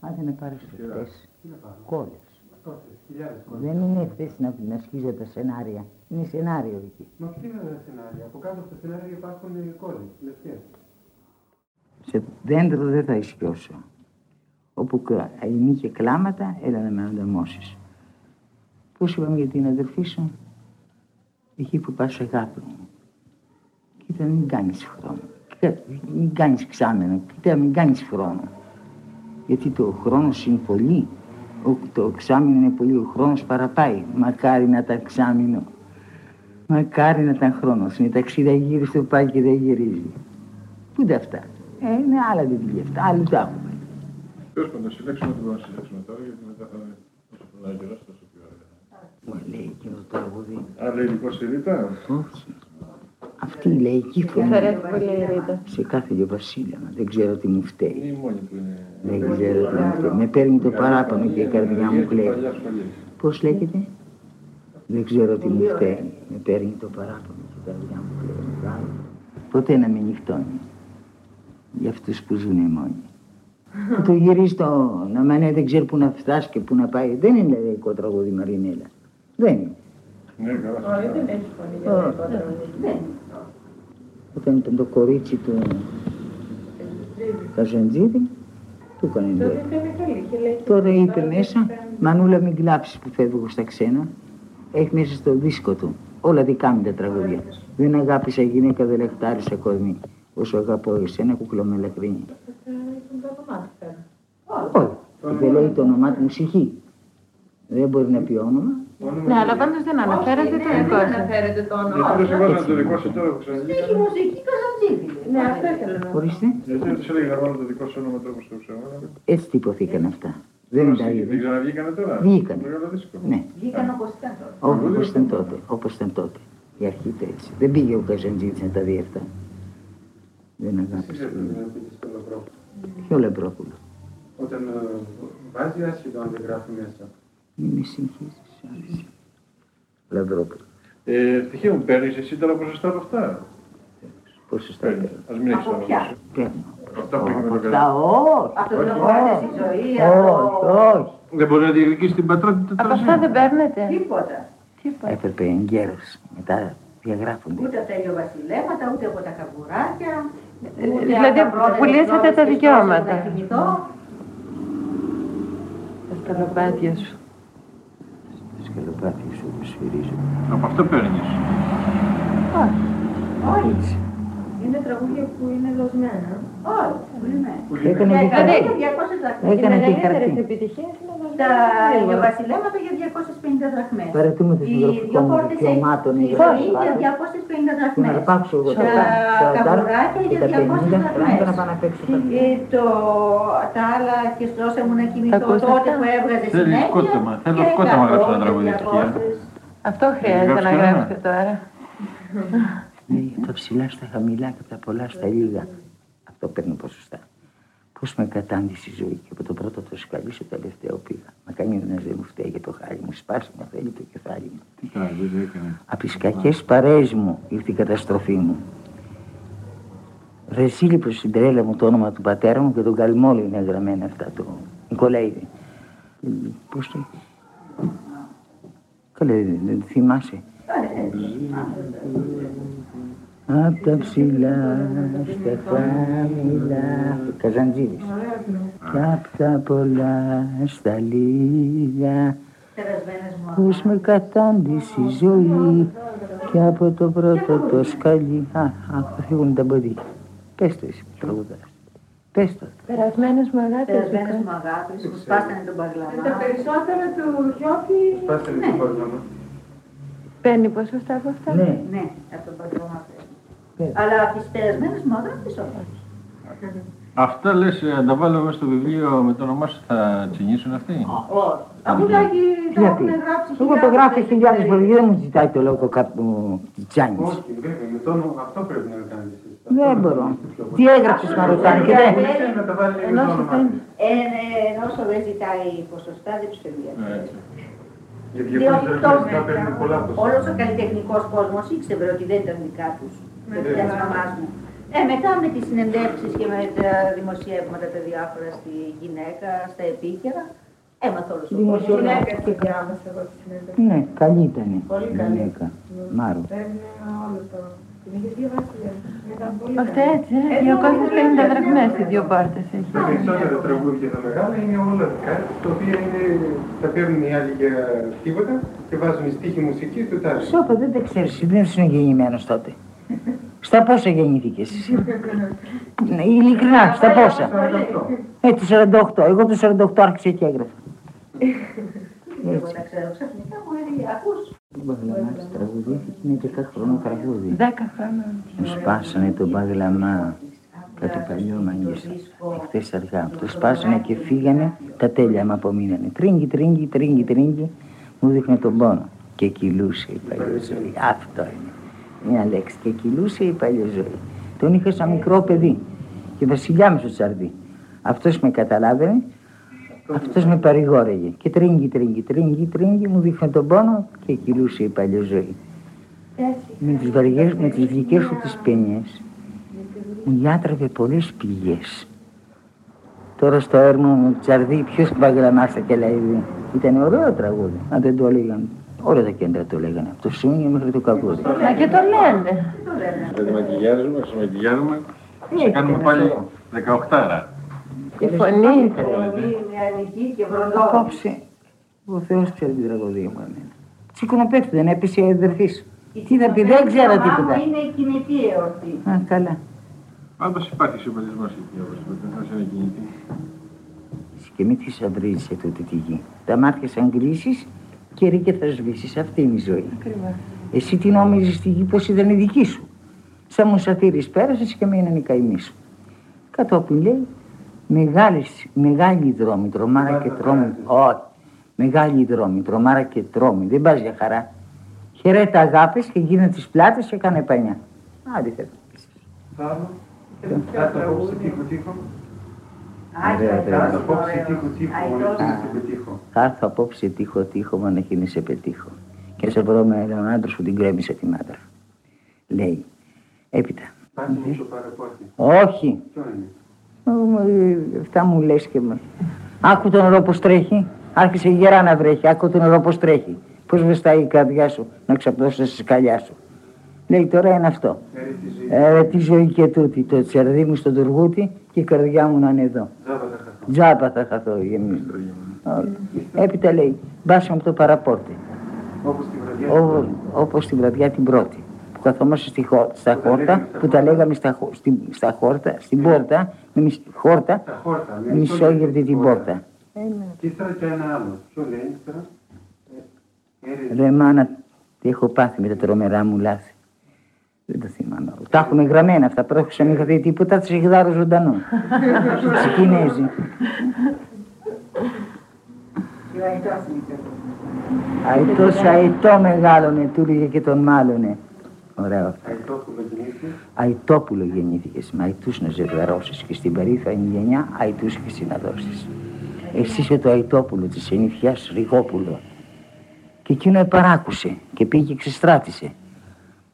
Άντε να πάρεις αυτές Τι να πάρω. κόλλες. Τόσες, χιλιάδες κόλλες. Δεν είναι αυτές να, να σκίζω τα σενάρια. Είναι σενάριο εκεί. Μα ποια είναι τα σενάρια. Από κάτω από τα σενάρια υπάρχουν οι κόλλες, λευκές. Σε δέντρο δεν θα ισιώσω. Όπου κα- είχε κλάματα, έλα να με ανταμώσεις. Πώς είπαμε για την αδερφή σου, εκεί που πας αγάπη μου. Κοίτα, μην κάνεις χρόνο. Κοίτα, μην κάνεις ξάμενο. Κοίτα, μην κάνεις χρόνο. Γιατί το χρόνος είναι πολύ. Ο, το εξάμεινο είναι πολύ. Ο χρόνος παραπάει. Μακάρι να ήταν εξάμεινο. Μακάρι να ήταν χρόνος. Είναι ταξίδα γύρω στο πάει και δεν γυρίζει. Πού είναι αυτά; Ε, είναι άλλα βιβλία αυτά. Άλλου τα έχουμε. Τέλος πάντων, συλλέξουμε τι μπορούμε να συλλέξουμε τώρα, γιατί μετά θα είναι όσο περνάει ο καιρός, τόσο πιο αργά. Μου λέει εκείνο το τραγούδι. Α, λέει λοιπόν στη Ρίτα. Όχι. Αυτή η λαϊκή Της φωνή αρέσει πολύ η Ρίτα. σε κάθε Βασίλεμα. Δεν ξέρω τι μου Είναι φταίει. η μόνη που είναι. Δεν ξέρω τι μου φταίει. Με παίρνει το παράπονο και η καρδιά μου κλαίει. Παλιά σχολή. Πώς λέγεται; Δεν ξέρω τι μου φταίει. Με παίρνει το παράπονο και η καρδιά μου κλαίει. Μπράβο. Ποτέ να μην νυχτώνει. Για αυτούς που ζουν μόνοι. το γυρίζει το να μένει δεν ξέρει που να φτάσει και που να πάει. Δεν είναι λαϊκό τραγούδι Μαρινέλα. Δεν είναι. Ναι, καλά. Όχι, δεν έχει φωνή για Όχι. λαϊκό τραγούδι. Όταν ήταν το κορίτσι του Καζαντζίδη, του έκανε Τότε ντουέτο. ήταν καλή. είχε λαϊκή Τώρα φωνή. είπε μέσα, Μανούλα μην κλάψεις που φεύγω στα ξένα. Έχει μέσα στο δίσκο του. Όλα δικά μου τα τραγούδια. Δεν αγάπησα γυναίκα, δεν λεχτάρισα κορμί. Όσο αγαπώ εσένα, κουκλομελεχρίνη. Ε, ήταν το όνομά του τώρα. Όχι. Δεν λέει το όνομά του μουσική. Δεν μπορεί να πει όνομα. Ναι, αλλά πάντως δεν αναφέρατε το δικό σας. αναφέρετε το Γιατί όνομα. δεν συμβάζανε το δικό σου τώρα που ξαναγίνει. Έχει μουσική καζαντζίδη. Ναι, αυτό ήθελα να πω. Ορίστε. Γιατί δεν τους έλεγε να βάλω το δικό σου όνομα τώρα που στο ψάχνω. Έτσι τυπωθήκαν αυτά. Δεν τα Δεν είδε. ξαναβγήκανε τώρα. Βγήκανε. Μεγάλο δίσκο. Ναι, Βγήκαν όπως ήταν τότε. όπως ήταν τότε. Όπως ήταν τότε. Η αρχή ήταν έτσι. Δεν πήγε ο Καζαντζήτης να τα δει αυτά. Δεν Εσείς αγάπησε. έρθετε να πείτε στο Λαμπρό. Ποιο Λεμπρόπουλο. Όταν ε, βάζει άσχετο αν δεν γράφει μέσα. Μην με συγχύσεις. άρεσε. Λεμπρόπουλο. Ε, Τυχαία μου παίρνεις εσύ τώρα ποσοστά από αυτά. Πόσο στα Παίρνεις. λέω. Ας μην έχεις Από το ποια; σου. Παίρνω. Αυτά που είχαμε το Αυτά καλά. όχι. Από το Όχι. τρόπο στη ζωή, Όχι, από όχι. Δεν μπορεί να διεκδικήσει την πατρότητα Από τώρα. αυτά δεν παίρνετε. τίποτα. Τίποτα. Έπρεπε εγκαίρος. Μετά διαγράφονται. Ούτε από τα ηλιοβασιλέματα, ούτε από τα καβουράκια. Ε, ούτε δηλαδή, από τα πρώτα πουλήσατε εκδόσεις τα της δικαιώματα. Ρώσης να κοιμηθώ. Τα σκαλοπάτια σου. Σκαλοπάτια σου σφυρίζουν. Από αυτό παίρνεις. Όχι. Όχι, Είναι τραγούδια που είναι δοσμένα. όχι, πουλημένα. Έκανε Για και εκατό χαρτί. και 200 δραχμές. Έκανε Οι και μεγαλύτερες χαρτί. επιτυχίες είναι Τα δοσμένα. ηλιοβασιλέματα για 250 δραχμές. Παρατούμε το Οι συγγραφικό δυο μου πόρτες δικαιωμάτων στη για ζωή να για σπάσω. 250 Και να δραχμές. αρπάξω εγώ Τα τα καβουράκια για 200 πράγματα να πάνε δραχμές. απ' έξω. Ε, το, τα άλλα και στρώσα μου να κοιμηθώ Ακούσατε τότε αυτά; που έβγαζε Θέλεις συνέχεια. σκότωμα. Θέλω και σκότωμα να γράψω ένα 100 τραγούδι και στοιχεία. 200. Αυτό χρειάζεται γράψεις να κανένα; γράψετε τώρα. Ναι, τα ψηλά στα χαμηλά και τα πολλά στα λίγα. Αυτό παίρνω ποσοστά. Πώς με κατάντησε η ζωή και από το πρώτο το σκαλί στο τελευταίο πήγα. Μα κανεί δεν μου φταίει για το χάρι μου. Σπάσει μου θέλει το κεφάλι μου. Τι τραγούδι έκανε. Από τις κακές παρέες μου ήρθε η καταστροφή μου. Ρε σύλληπο στην τρέλα μου το όνομα του πατέρα μου και τον Καλμόλο είναι γραμμένα αυτά το Νικολαίδη. Πώς το. Καλέ, δεν δεν θυμάσαι. Απ' τα ψηλά στα χαμηλά Καζαντζίδης. Κι απ' τα πολλά στα λίγα. Περασμένες μου Πώς με κατάντησε η ζωή Και από το πρώτο το σκαλί. Α, α, θα φύγουν τα μποδιά Πες το εσύ που τραγουδάς. Πες το. Περασμένες μου αγάπες. Περασμένες μου αγάπες που σπάσανε τον παγλαμά. Τα περισσότερα του Γιώργη. Σπάστε λίγο το πόδι παίρνει ποσοστά από αυτά; Ναι, Ναι, από τον παγλαμά παίρνει. πες Αλλά από τις περασμένες μου αγάπες όχι. Αυτά λες, ε, αν τα βάλω μέσα στο βιβλίο με το όνομά σου θα τσινήσουν αυτοί; Όχι. Αφού τα έχει- τα Γιατί; έχουν γράψει Εγώ το χιλιάδες γράφω και χιλιάδες χιλιάδες. φορές Δεν μου ζητάει το λόγο κάπου Τζάνης Όχι, βέβαια, με το όνομα αυτό πρέπει να κάνετε εσείς. Δεν Αυτό μπορώ είναι πιο Τι έγραψες να ρωτάνε και δεν πολύ. Να τα βάλει λίγο Ενώ το σου όνομά φαίνεται. της. Ε, ε, ενώ όσο δεν ζητάει ποσοστά δεν τους φεύγει. Ναι, έτσι. Για Διότι 200 το, λεπτά παίρνει πολλά ποσά. όλος ο καλλιτεχνικός κόσμος ήξερε ότι δεν ήταν δικά τους. Με της μαμάς μου. Ε, μετά με τις συνεντεύξεις και με τα δημοσιεύματα τα διάφορα στη γυναίκα, στα επίκαιρα, έμαθα όλος ο κόσμος. Δημοσιογράφος. Γυναίκα τη διάβασα εγώ τη συνέντευξη. Ναι, καλή ήταν Πολύ καλή. γυναίκα Μάρο Παίρνει όλο το. Την είχε διαβάσει. Ήταν πολύ Αυτά καλή. έτσι, ε, 250 δραχμές οι δύο πάρτες έχει. Τα περισσότερα τραγούδια τα μεγάλα είναι όλα δικά, τα οποία είναι, τα παίρνουν οι άλλοι για τίποτα και βάζουν στίχη μουσικής του τάδε. Σώπα δεν τα ξέρεις, δεν ήσουν γεννημένος τότε Στα πόσα γεννήθηκες εσύ; Ναι, Ειλικρινά, στα πόσα; 48. Ε, το 48, εγώ το 48 άρχισα και έγραφα. Εγώ τα ξέρω ξαφνικά μου έλεγε, ακούς. Το Μπαγλαμά τραγουδίστηκε είναι 10 χρονών τραγούδι Δέκα χρόνια. Μου σπάσανε τον Μπαγλαμά κάτι παλιό μαγείσα. Εχθές αργά. Το σπάσανε και φύγανε τα τέλεια μου απομείνανε. Τρίγκι, τρίγκι, τρίγκι, τρίγκι Μου δείχνε τον πόνο. Και κυλούσε η παλιά ζωή. Αυτό είναι μια λέξη και κυλούσε η παλιά ζωή Τον είχα σαν μικρό παιδί Και βασιλιά μου στο τσαρδί Αυτός με καταλάβαινε αυτός με παρηγόρεγε και τρίγκι, τρίγκι, τρίγκι, τρίγκι μου δείχνε τον πόνο και κυλούσε η παλιά ζωή. Με τις, βαριές, με τις δικές σου τις παινιές μου γιάτρευε πολλές πηγές. Τώρα στο έρμο μου τσαρδί ποιος παγλαμάσα και λέει Ήταν ωραίο τραγούδι, αν δεν το έλεγαν. Όλα τα κέντρα το λέγανε, από το Σούνιο μέχρι το Καβούρι. Μα και το λένε. Δεν μακιγιάζουμε, σε μακιγιάζουμε. Ναι, Σε κάνουμε πάλι 18 Η φωνή. Πολύ νεανική και βροντό. Απόψε, ο Θεός ξέρει την τραγωδία μου εμένα. Τσικονοπέφτει, δεν έπεσε η αδερφής σου. Τι θα πει, δεν ξέρω Η μαμά τίποτα. μου είναι η κινητή εορτή. Α, καλά. Πάντως υπάρχει συμβολισμός εκεί, όπως είπατε, θα είναι κινητή. Και μην τη αυρίζει σε τούτη τη γη. Τα μάτια σαν γκρίσεις και ρί και θα σβήσεις. Αυτή είναι η ζωή. Εσύ τι νόμιζες στη γη πως ήταν η δική σου. Σαν μουσαφίρης πέρασες και μείναν οι καημοί σου. Κατόπιν λέει, Μεγάλης, μεγάλη δρόμη, τρομάρα και τρόμη. Όχι. Μεγάλη δρόμη, τρομάρα και τρόμη. Δεν πας για χαρά. Χαιρέτα αγάπης και γίνε τις πλάτες και έκανε πανιά. Άντε θέλω. Θαύμα. Κάτω απόψε τείχο τείχο. Ωραία, Κάτω ωραία. απόψε τείχο τείχο. Μόνο σε τείχο. Θα έρθω απόψε τείχο τείχο μόνο εκεί να σε πετύχω. Και σε βρω με έναν άντρα που την κρέμισε τη μάντρα. Λέει. Έπειτα. Πάτε μου στο παραπόρτι. Όχι. Ποιο είναι; Ω, Αυτά μου λες και με... Άκου το νερό πως τρέχει. Άρχισε γερά να βρέχει. Άκου το νερό πως τρέχει. Πώς βεστάει η καρδιά σου να ξαπλώσεις στη σκαλιά σου. Λέει τώρα είναι αυτό. Έρη τη ζωή. Ε, τι ζωή και τούτη. Το τσερδί μου στο τουργούτι και η καρδιά μου να είναι εδώ. Τζάμπα θα χαθώ. Τζάπα θα χαθώ γεμίσει. Έπειτα λέει, μπάσε από το παραπόρτι. Όπως τη βραδιά. Ω- Όπως την βραδιά την πρώτη. Που καθόμαστε στη χώ- στα Που τα χόρτα, λέγαμε στα που τα λέγαμε στα, χω- στη- στα χόρτα, στην πόρτα, με μισ- χόρτα, Τα χόρτα. με μισόγευτη την πόρτα. Και ύστερα και ένα άλλο. Ποιο λέει ύστερα; Ε, Έρη. Ρε μάνα, τι έχω πάθει με τα τρομερά μου λάθη. Δεν το θυμάμαι. Τα έχουμε γραμμένα αυτά. Πρόκειται να μην είχα δει τίποτα, του έχει δάρω ζωντανό. Στου Κινέζοι. Αητός αητό μεγάλωνε, του έλεγε και τον μάλωνε. Ωραίο αυτό. Αϊτόπουλο γεννήθη. Αητόπουλο γεννήθηκες, με αητούς να ζευγαρώσεις και στην περήφανη γενιά αητούς και συναδώσεις. Εσύ είσαι το αητόπουλο της ενυφιάς Ριγόπουλο. Και εκείνο επαράκουσε και πήγε και ξεστράτησε.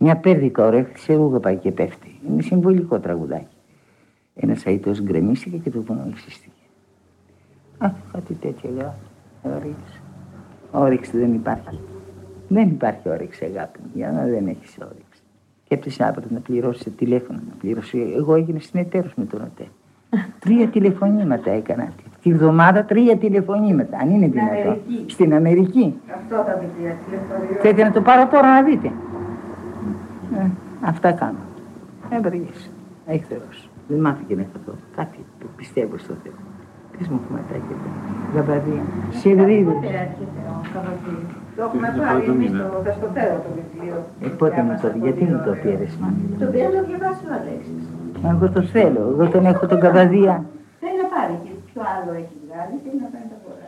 Μια πέρδικα ορέχτησε, ρούγα πάει και πέφτει. Είναι συμβολικό τραγουδάκι. Ένας αητός γκρεμίστηκε και το βονοϊψίστηκε. Α, κάτι τέτοιο λέω. Όρεξη. Όρεξη δεν υπάρχει. Δεν υπάρχει όρεξη, αγάπη μου. Για να δεν έχεις όρεξη. Και έπειτα αύριο να πληρώσει τηλέφωνο. Να πληρώσει. Εγώ έγινα συνεταίρος με τον ΟΤΕ. τρία τηλεφωνήματα έκανα. Τη εβδομάδα τρία τηλεφωνήματα. Αν είναι δυνατόν. Αμερική. Στην Αμερική. Αυτό τα βιβλία τηλεφωνία. Θέλετε να το πάρω τώρα να δείτε. Ε, αυτά κάνω. Έμπρεγες. Έχει Θεός. Δεν μάθηκε να χαθώ. Κάτι που πιστεύω στο Θεό. Πες μου κομματάκια. Γαμπαδία. Σιρδίδες. Πότε έρχεται ο Καβατζής. Το έχουμε πάρει εμείς το Δασκοτέρο το βιβλίο. Ε, πότε μου το, γιατί μου το πήρες, μάνα. Το πήρε να το διαβάσει ο Αλέξης. Μα Εγώ το θέλω. Εγώ τον έχω τον Καβαδία. Θέλει να πάρει και ποιο άλλο έχει βγάλει, θέλει να πάρει τα αγορά.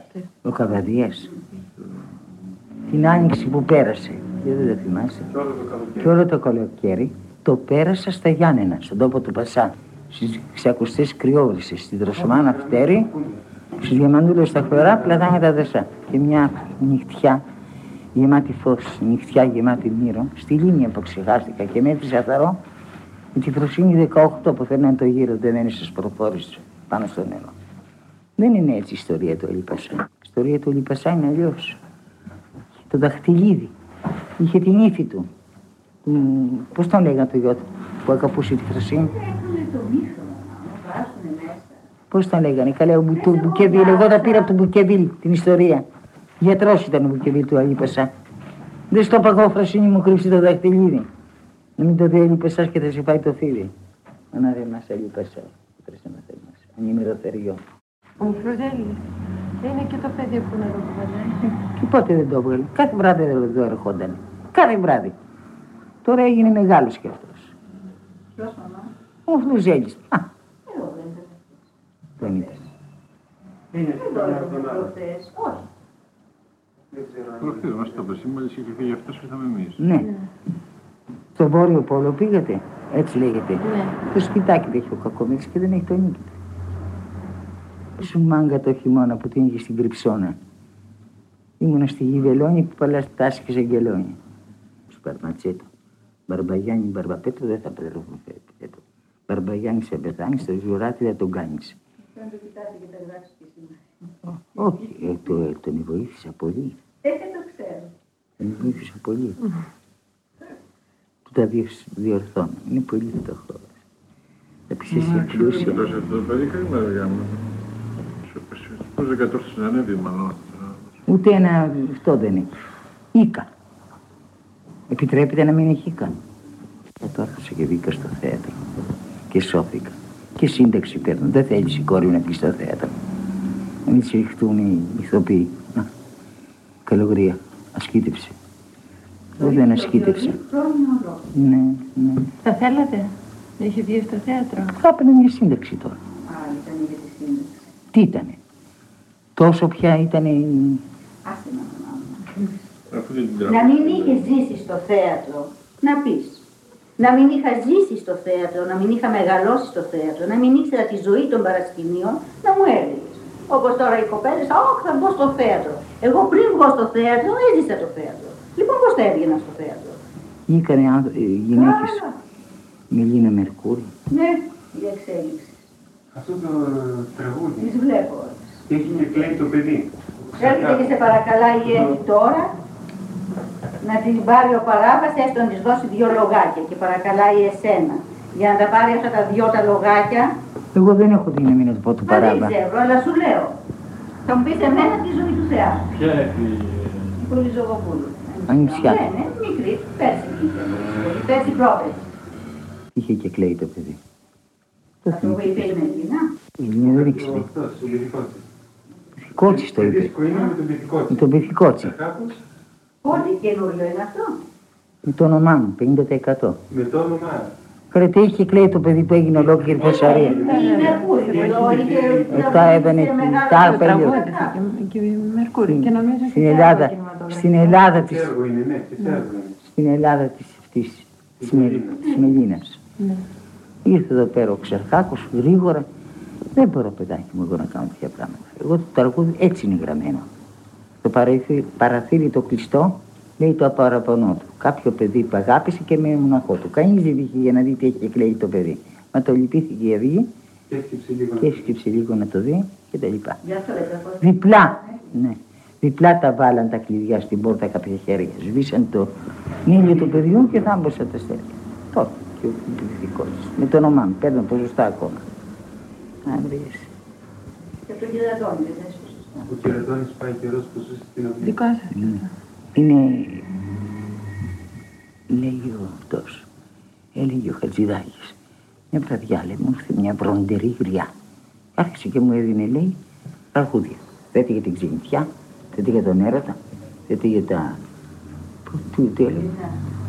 Ο Καβαδίας. Την άνοιξη που πέρασε. Και δεν το θυμάσαι. Και όλο το καλοκαίρι. Και όλο το καλοκαίρι το πέρασα στα Γιάννενα, στον τόπο του Πασά. Στις ξακουστές κρυόβρισες, στην Δροσομάνα Φτέρη, στους διαμαντούλες στα χωρά, πλατάνια τα δεσά. Και μια νυχτιά γεμάτη φως, νυχτιά γεμάτη μύρο, στη λίμνη που ξεχάστηκα και με έφυσα θαρό με τη φροσύνη 18 που φέρναν το γύρο δεμένοι στις προφόρες πάνω στο νερό. Δεν είναι έτσι η ιστορία του Ελίπασα. Η ιστορία του Ελίπασα είναι αλλιώς. Το δαχτυλίδι. Είχε την ύφη του. Μ, Πώς τον λέγανε το γιο του που ακαπούσε τη φροσύνη. Έχουν το μύθο, να βάζουν μέσα. Πώς τον λέγανε; Καλά, ο Μπου- του Μπουκεβίλ. Εγώ τα πήρα από τον Μπουκεβίλ την ιστορία. Γιατρός ήταν ο Μπουκεβίλ του Αλίπασα. Δεν στο παγώ φροσύνη μου κρύψει το δαχτυλίδι. Να μην το δει ο Αλίπασας και θα σε πάει το φίδι. Ανά ρε μας Αλίπασα. Τρέσε μας μας. Ανήμερο θεριό. Ο Φρουζέλης. Είναι και το παιδί που να το κουβαλάει. Και πότε δεν το έβγαλε. Κάθε βράδυ δεν το ερχόταν. Κάθε βράδυ. Τώρα έγινε μεγάλος κι αυτός. Ποιος μαμά, Ο Φλουζέλης. Α, εγώ δεν ήταν. τον είπες. Είναι στην Εγώ παλιά ήταν τον άλλο. προχθές. Όχι. Δεν ξέρω αν Προχθές μας το είπες, μόλις είχε φύγει αυτός και ήρθαμε εμείς. Ναι. Στο Βόρειο Πόλο πήγατε. Έτσι λέγεται. Ναι. Το σπιτάκι δεν έχει ο Κακομίρης και δεν έχει το νίκη του. Σου μάγκα το χειμώνα που την είχε στην Κρυψώνα. Ήμουνα στη Γηβελόνη που παλά στάσκε σε γελόνι. Σου Παρματσέτο. Μπαρμπαγιάννη Μπαρμπαπέτρο δεν θα πέτρο. Μπαρμπαγιάννη σε πεθάνει, στο ζουράτι δεν τον κάνει. Δεν το κοιτάτε και τα γράψει και σήμερα. Όχι, ε, το, ε, τον βοήθησα πολύ. Ε, δεν το ξέρω. Τον βοήθησα πολύ. Του τα διο, διορθώνω. Είναι πολύ φτωχό. Θα πεις εσύ πλούσια. Πώς αυτό το παιδί, κρίμα παιδιά μου. Πώς δεν κατόρθωσε να ανέβει μάλλον. Ούτε ένα αυτό δεν έχει. Ήκα. Επιτρέπεται να μην έχει ήκα. Θα το έρθωσα και μπήκα στο θέατρο. Και σώθηκα. Και σύνταξη παίρνω. Δεν θέλεις η κόρη μου να πει στο θέατρο. Να μην τη ρηχτούν οι ηθοποιοί. Να. Καλογρία. Ασκήτευσε. Εγώ δεν ασκήτευσα. Χρόνο ολόκληρο. Ναι, ναι. Θα θέλατε; Είχε βγει στο θέατρο. Θα έπαιρνε μια σύνταξη τώρα. Α, ήταν για τη σύνταξη. Τι ήτανε; Τόσο πια ήταν η... Άσε να το μάθω. Αφού δεν την Να μην είχες ζήσει στο θέατρο, να πεις. Να μην είχα ζήσει στο θέατρο, να μην είχα μεγαλώσει στο θέατρο, να μην ήξερα τη ζωή των παρασκηνίων, να μου έλεγες. Όπως τώρα οι κοπέλες, Όχι, θα βγω στο θέατρο. Εγώ πριν βγω στο θέατρο, έζησα το θέατρο. Λοιπόν, πώς θα έβγαινα στο θέατρο. Βγήκανε άνθρω- ε, γυναίκες Άρα, με Λίνα Μερκούρη. Ναι, η εξέλιξη. Αυτό το τραγούδι Τις βλέπω όλες. έχει και κλαίει το παιδί. Έρχεται και σε παρακαλάει η Εύη τώρα να την πάρει ο παράβας, έστω να της δώσει δύο λογάκια και παρακαλάει εσένα. Για να τα πάρει αυτά τα δυο τα λογάκια, Εγώ δεν έχω δύναμη να του πω του μα δεν παράβα. ξέρω, αλλά σου λέω. Θα μου πεις εμένα τη ζωή του θεάτρου. Ποια έχει... Η Πολυζωγοπούλου. Ανιψιά. Ναι, ναι, μικρή, πέρσι βγήκε. Πέρσι πρόπερσι. Είχε και κλαίει το παιδί. Το Αυτό που είπε η Μελίνα. Η Λίνα δεν ήξερε. Αυτός, ο παιδικός της. Κότσι το είπε. Δίσκο είναι με τον παιδικό Με της. τον πυθικότσι. Κάπως Πότε καινούριο είναι αυτό. Με το όνομά μου, 50%. με το όνομα Ρε τι είχε κλαίει το παιδί που έγινε ολόκληρη φασαρία. Η Μερκούρη, εδώ είχε... Αυτά έβαινε τα Το παιδιά. τραγούδισε και- και η Μερκούρη και νομίζω και Στην σε Ελλάδα, άλλα κινηματογραφικά. στην Ελλάδα της, Σέργο είναι, ναι, τη Σέργο είναι. στην Ελλάδα της, της, της, Μελ- της Μελίνας. Ναι. Ήρθε εδώ πέρα ο Ξερχάκος γρήγορα. Δεν μπορώ παιδάκι μου εγώ να κάνω τέτοια πράγματα. Εγώ το τραγούδι έτσι είναι γραμμένο. Το παραθύρι, παραθύρι το κλειστό λέει το παραπονό του. Κάποιο παιδί που αγάπησε και με μοναχό του. Κανείς δεν είχε για να δει τι έχει κλαίει το παιδί. Μα το λυπήθηκε η αυγή Και έσκυψε λίγο. και έσκυψε λίγο να το δει και τα λοιπά. Γι' αυτό λέτε πώς... Διπλά, ναι. Διπλά τα βάλαν τα κλειδιά στην πόρτα κάποια χέρια. Σβήσαν το νύλιο του παιδιού και θάμπωσαν τα στέλια. Τότε και ο πληθυντικός. Με το όνομά μου. Παίρνω ποσοστά ακόμα. Αν βρεις. Και τον κυραδόνι, δεν έσπασε. Ο Κερατώνης πάει καιρός που ζούσε στην αυλή. Δικό σας. Είναι, λέει ο αυτός, έλεγε ο Χατζηδάκης. Μια βραδιά, λέει, μου ήρθε μια βροντερή γριά. Άρχισε και μου έδινε, λέει, τραγούδια. Δεν για την ξενιτιά, δεν για τον έρωτα, δεν για τα... Πού, τι, τι έλεγε;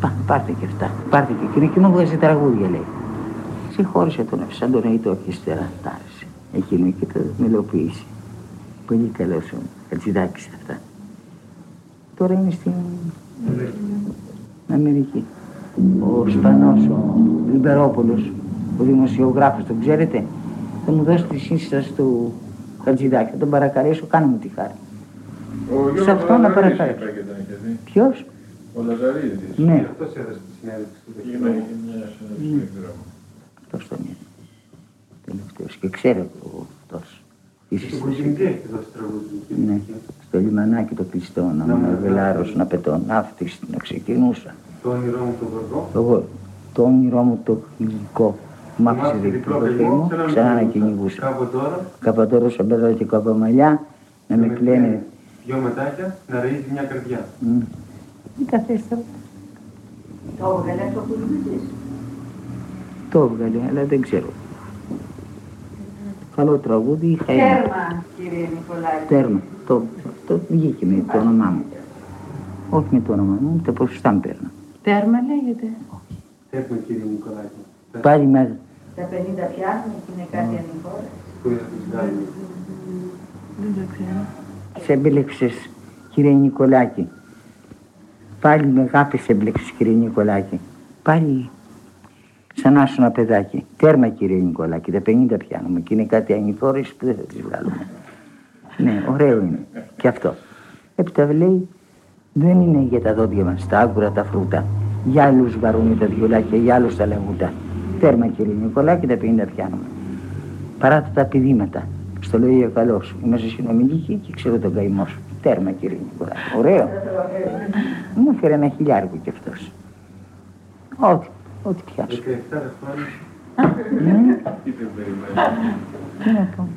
Πά, πάρτε και αυτά. Πάρτε και εκείνο και μου βγάζει τραγούδια, λέει. Συγχώρησε τον σαν τον Αιτό ύστερα, τ' άρεσε. Εκείνο και το μελοποίησε. Πολύ καλός ο Χατζηδάκης σε αυτά. Τώρα είναι στην Αμερική. Ο Σπανός, ο Λιμπερόπουλος, ο δημοσιογράφος, τον ξέρετε, θα μου δώσει τη σύσταση του Χατζηδάκη. Θα τον παρακαλέσω, κάνε μου τη χάρη. Ο Γιώργος Σε αυτό να Λαζαρίδης παρακαλέσω. είπε και τον είχε δει. Ποιος; Ο Λαζαρίδης. Ναι, Αυτός έδωσε τη συνέντευξη του Είναι Δεκέμβρη. μια συνέντευξη, δεν ξέρω. αυτός τον είναι. Τελευταίος. Και ξέρω ο αυτός. Τι Στον σύσταση. Κοντινγκέ έχει δώσει τραγούδι. Ναι, στο λιμανάκι το κλειστό, να Να με με βελάρος, βγάλει. να πετώ ναύτης, να ξεκινούσα. Το όνειρό μου το γοργό. Εγώ, το όνειρό μου το γλυκό, μ' άφησε Μ' άφησε διπλό διπλό παιδί μου, παιδί μου, ξανά να κυνηγούσα. Κάπου τώρα, Καπατόρο σαν παιδό και κοπαμαλιά, να με κλαίνε. Δυο ματάκια να ραίζει μια καρδιά. Μμ. Τι τα θες τώρα. Το έβγαλε αυτό που είπες. Το έβγαλε, αλλά δεν ξέρω. Καλό τραγούδι, είχα ένα. Τέρμα, κύριε Νικολάκη. Τέρμα. Το, το βγήκε με το όνομά μου. Όχι με το όνομά μου, τα ποσοστά μου παίρνα. Τέρμα λέγεται. Έχουμε κύριε Νικολάκη. Πάλι με Τα 50 πιάνουν και είναι κάτι ανηφόρες. Που είδα τους Γάλλους. Δεν το ξέρω. σε έμπλεξες, κύριε Νικολάκη. Πάλι με αγάπης έμπλεξες, κύριε Νικολάκη. Πάλι σαν να σου ένα παιδάκι. Τέρμα, κύριε Νικολάκη, τα 50 πιάνουμε και είναι κάτι ανηφόρες που δεν θα τις βγάλουμε. ναι, ωραίο είναι. Και αυτό. Έπειτα λέει, δεν είναι για τα δόντια μας, τα άγκουρα, τα φρούτα. Για άλλους βαρούν τα βιολάκια, για άλλους τα λαγούτα. Τέρμα, κύριε Νικολάκη, τα 50 πιάνουμε. Παράτα τα πηδήματα. Στο λέω για καλός σου. Είμαστε συνομιλικοί και ξέρω τον καημό σου. Τέρμα, κύριε Νικολάκη. Ωραίο. Μου έφερε ένα χιλιάρικο κι αυτός. Ό,τι, ό,τι πιάσω. 17 χρόνια. Τι δεν περιμένει. Τι να πω.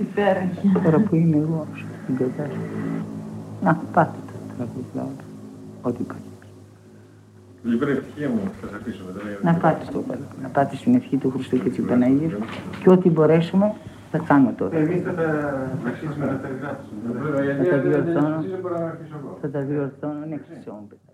Υπέροχη. Τώρα που είμαι εγώ στην κατάσταση. Να, πάτε το τραγούδι όλα. Ό,τι πάτε. Λοιπόν, ευτυχία μου, θα σας αφήσω μετά. για Να το- πάτε στο καλό. Να πάτε στην ευχή του Χριστού και της Παναγίας και ό,τι μπορέσουμε θα κάνουμε τώρα. Εμείς θα τα αρχίσουμε να τα γράψουμε. Βέβαια, γιατί Θα τα αν δεν διορθώνω. αρχίσω, μπορώ να αρχίσω εγώ. Θα τα διορθώνω, ναι, χρυσό μου παιδάκι.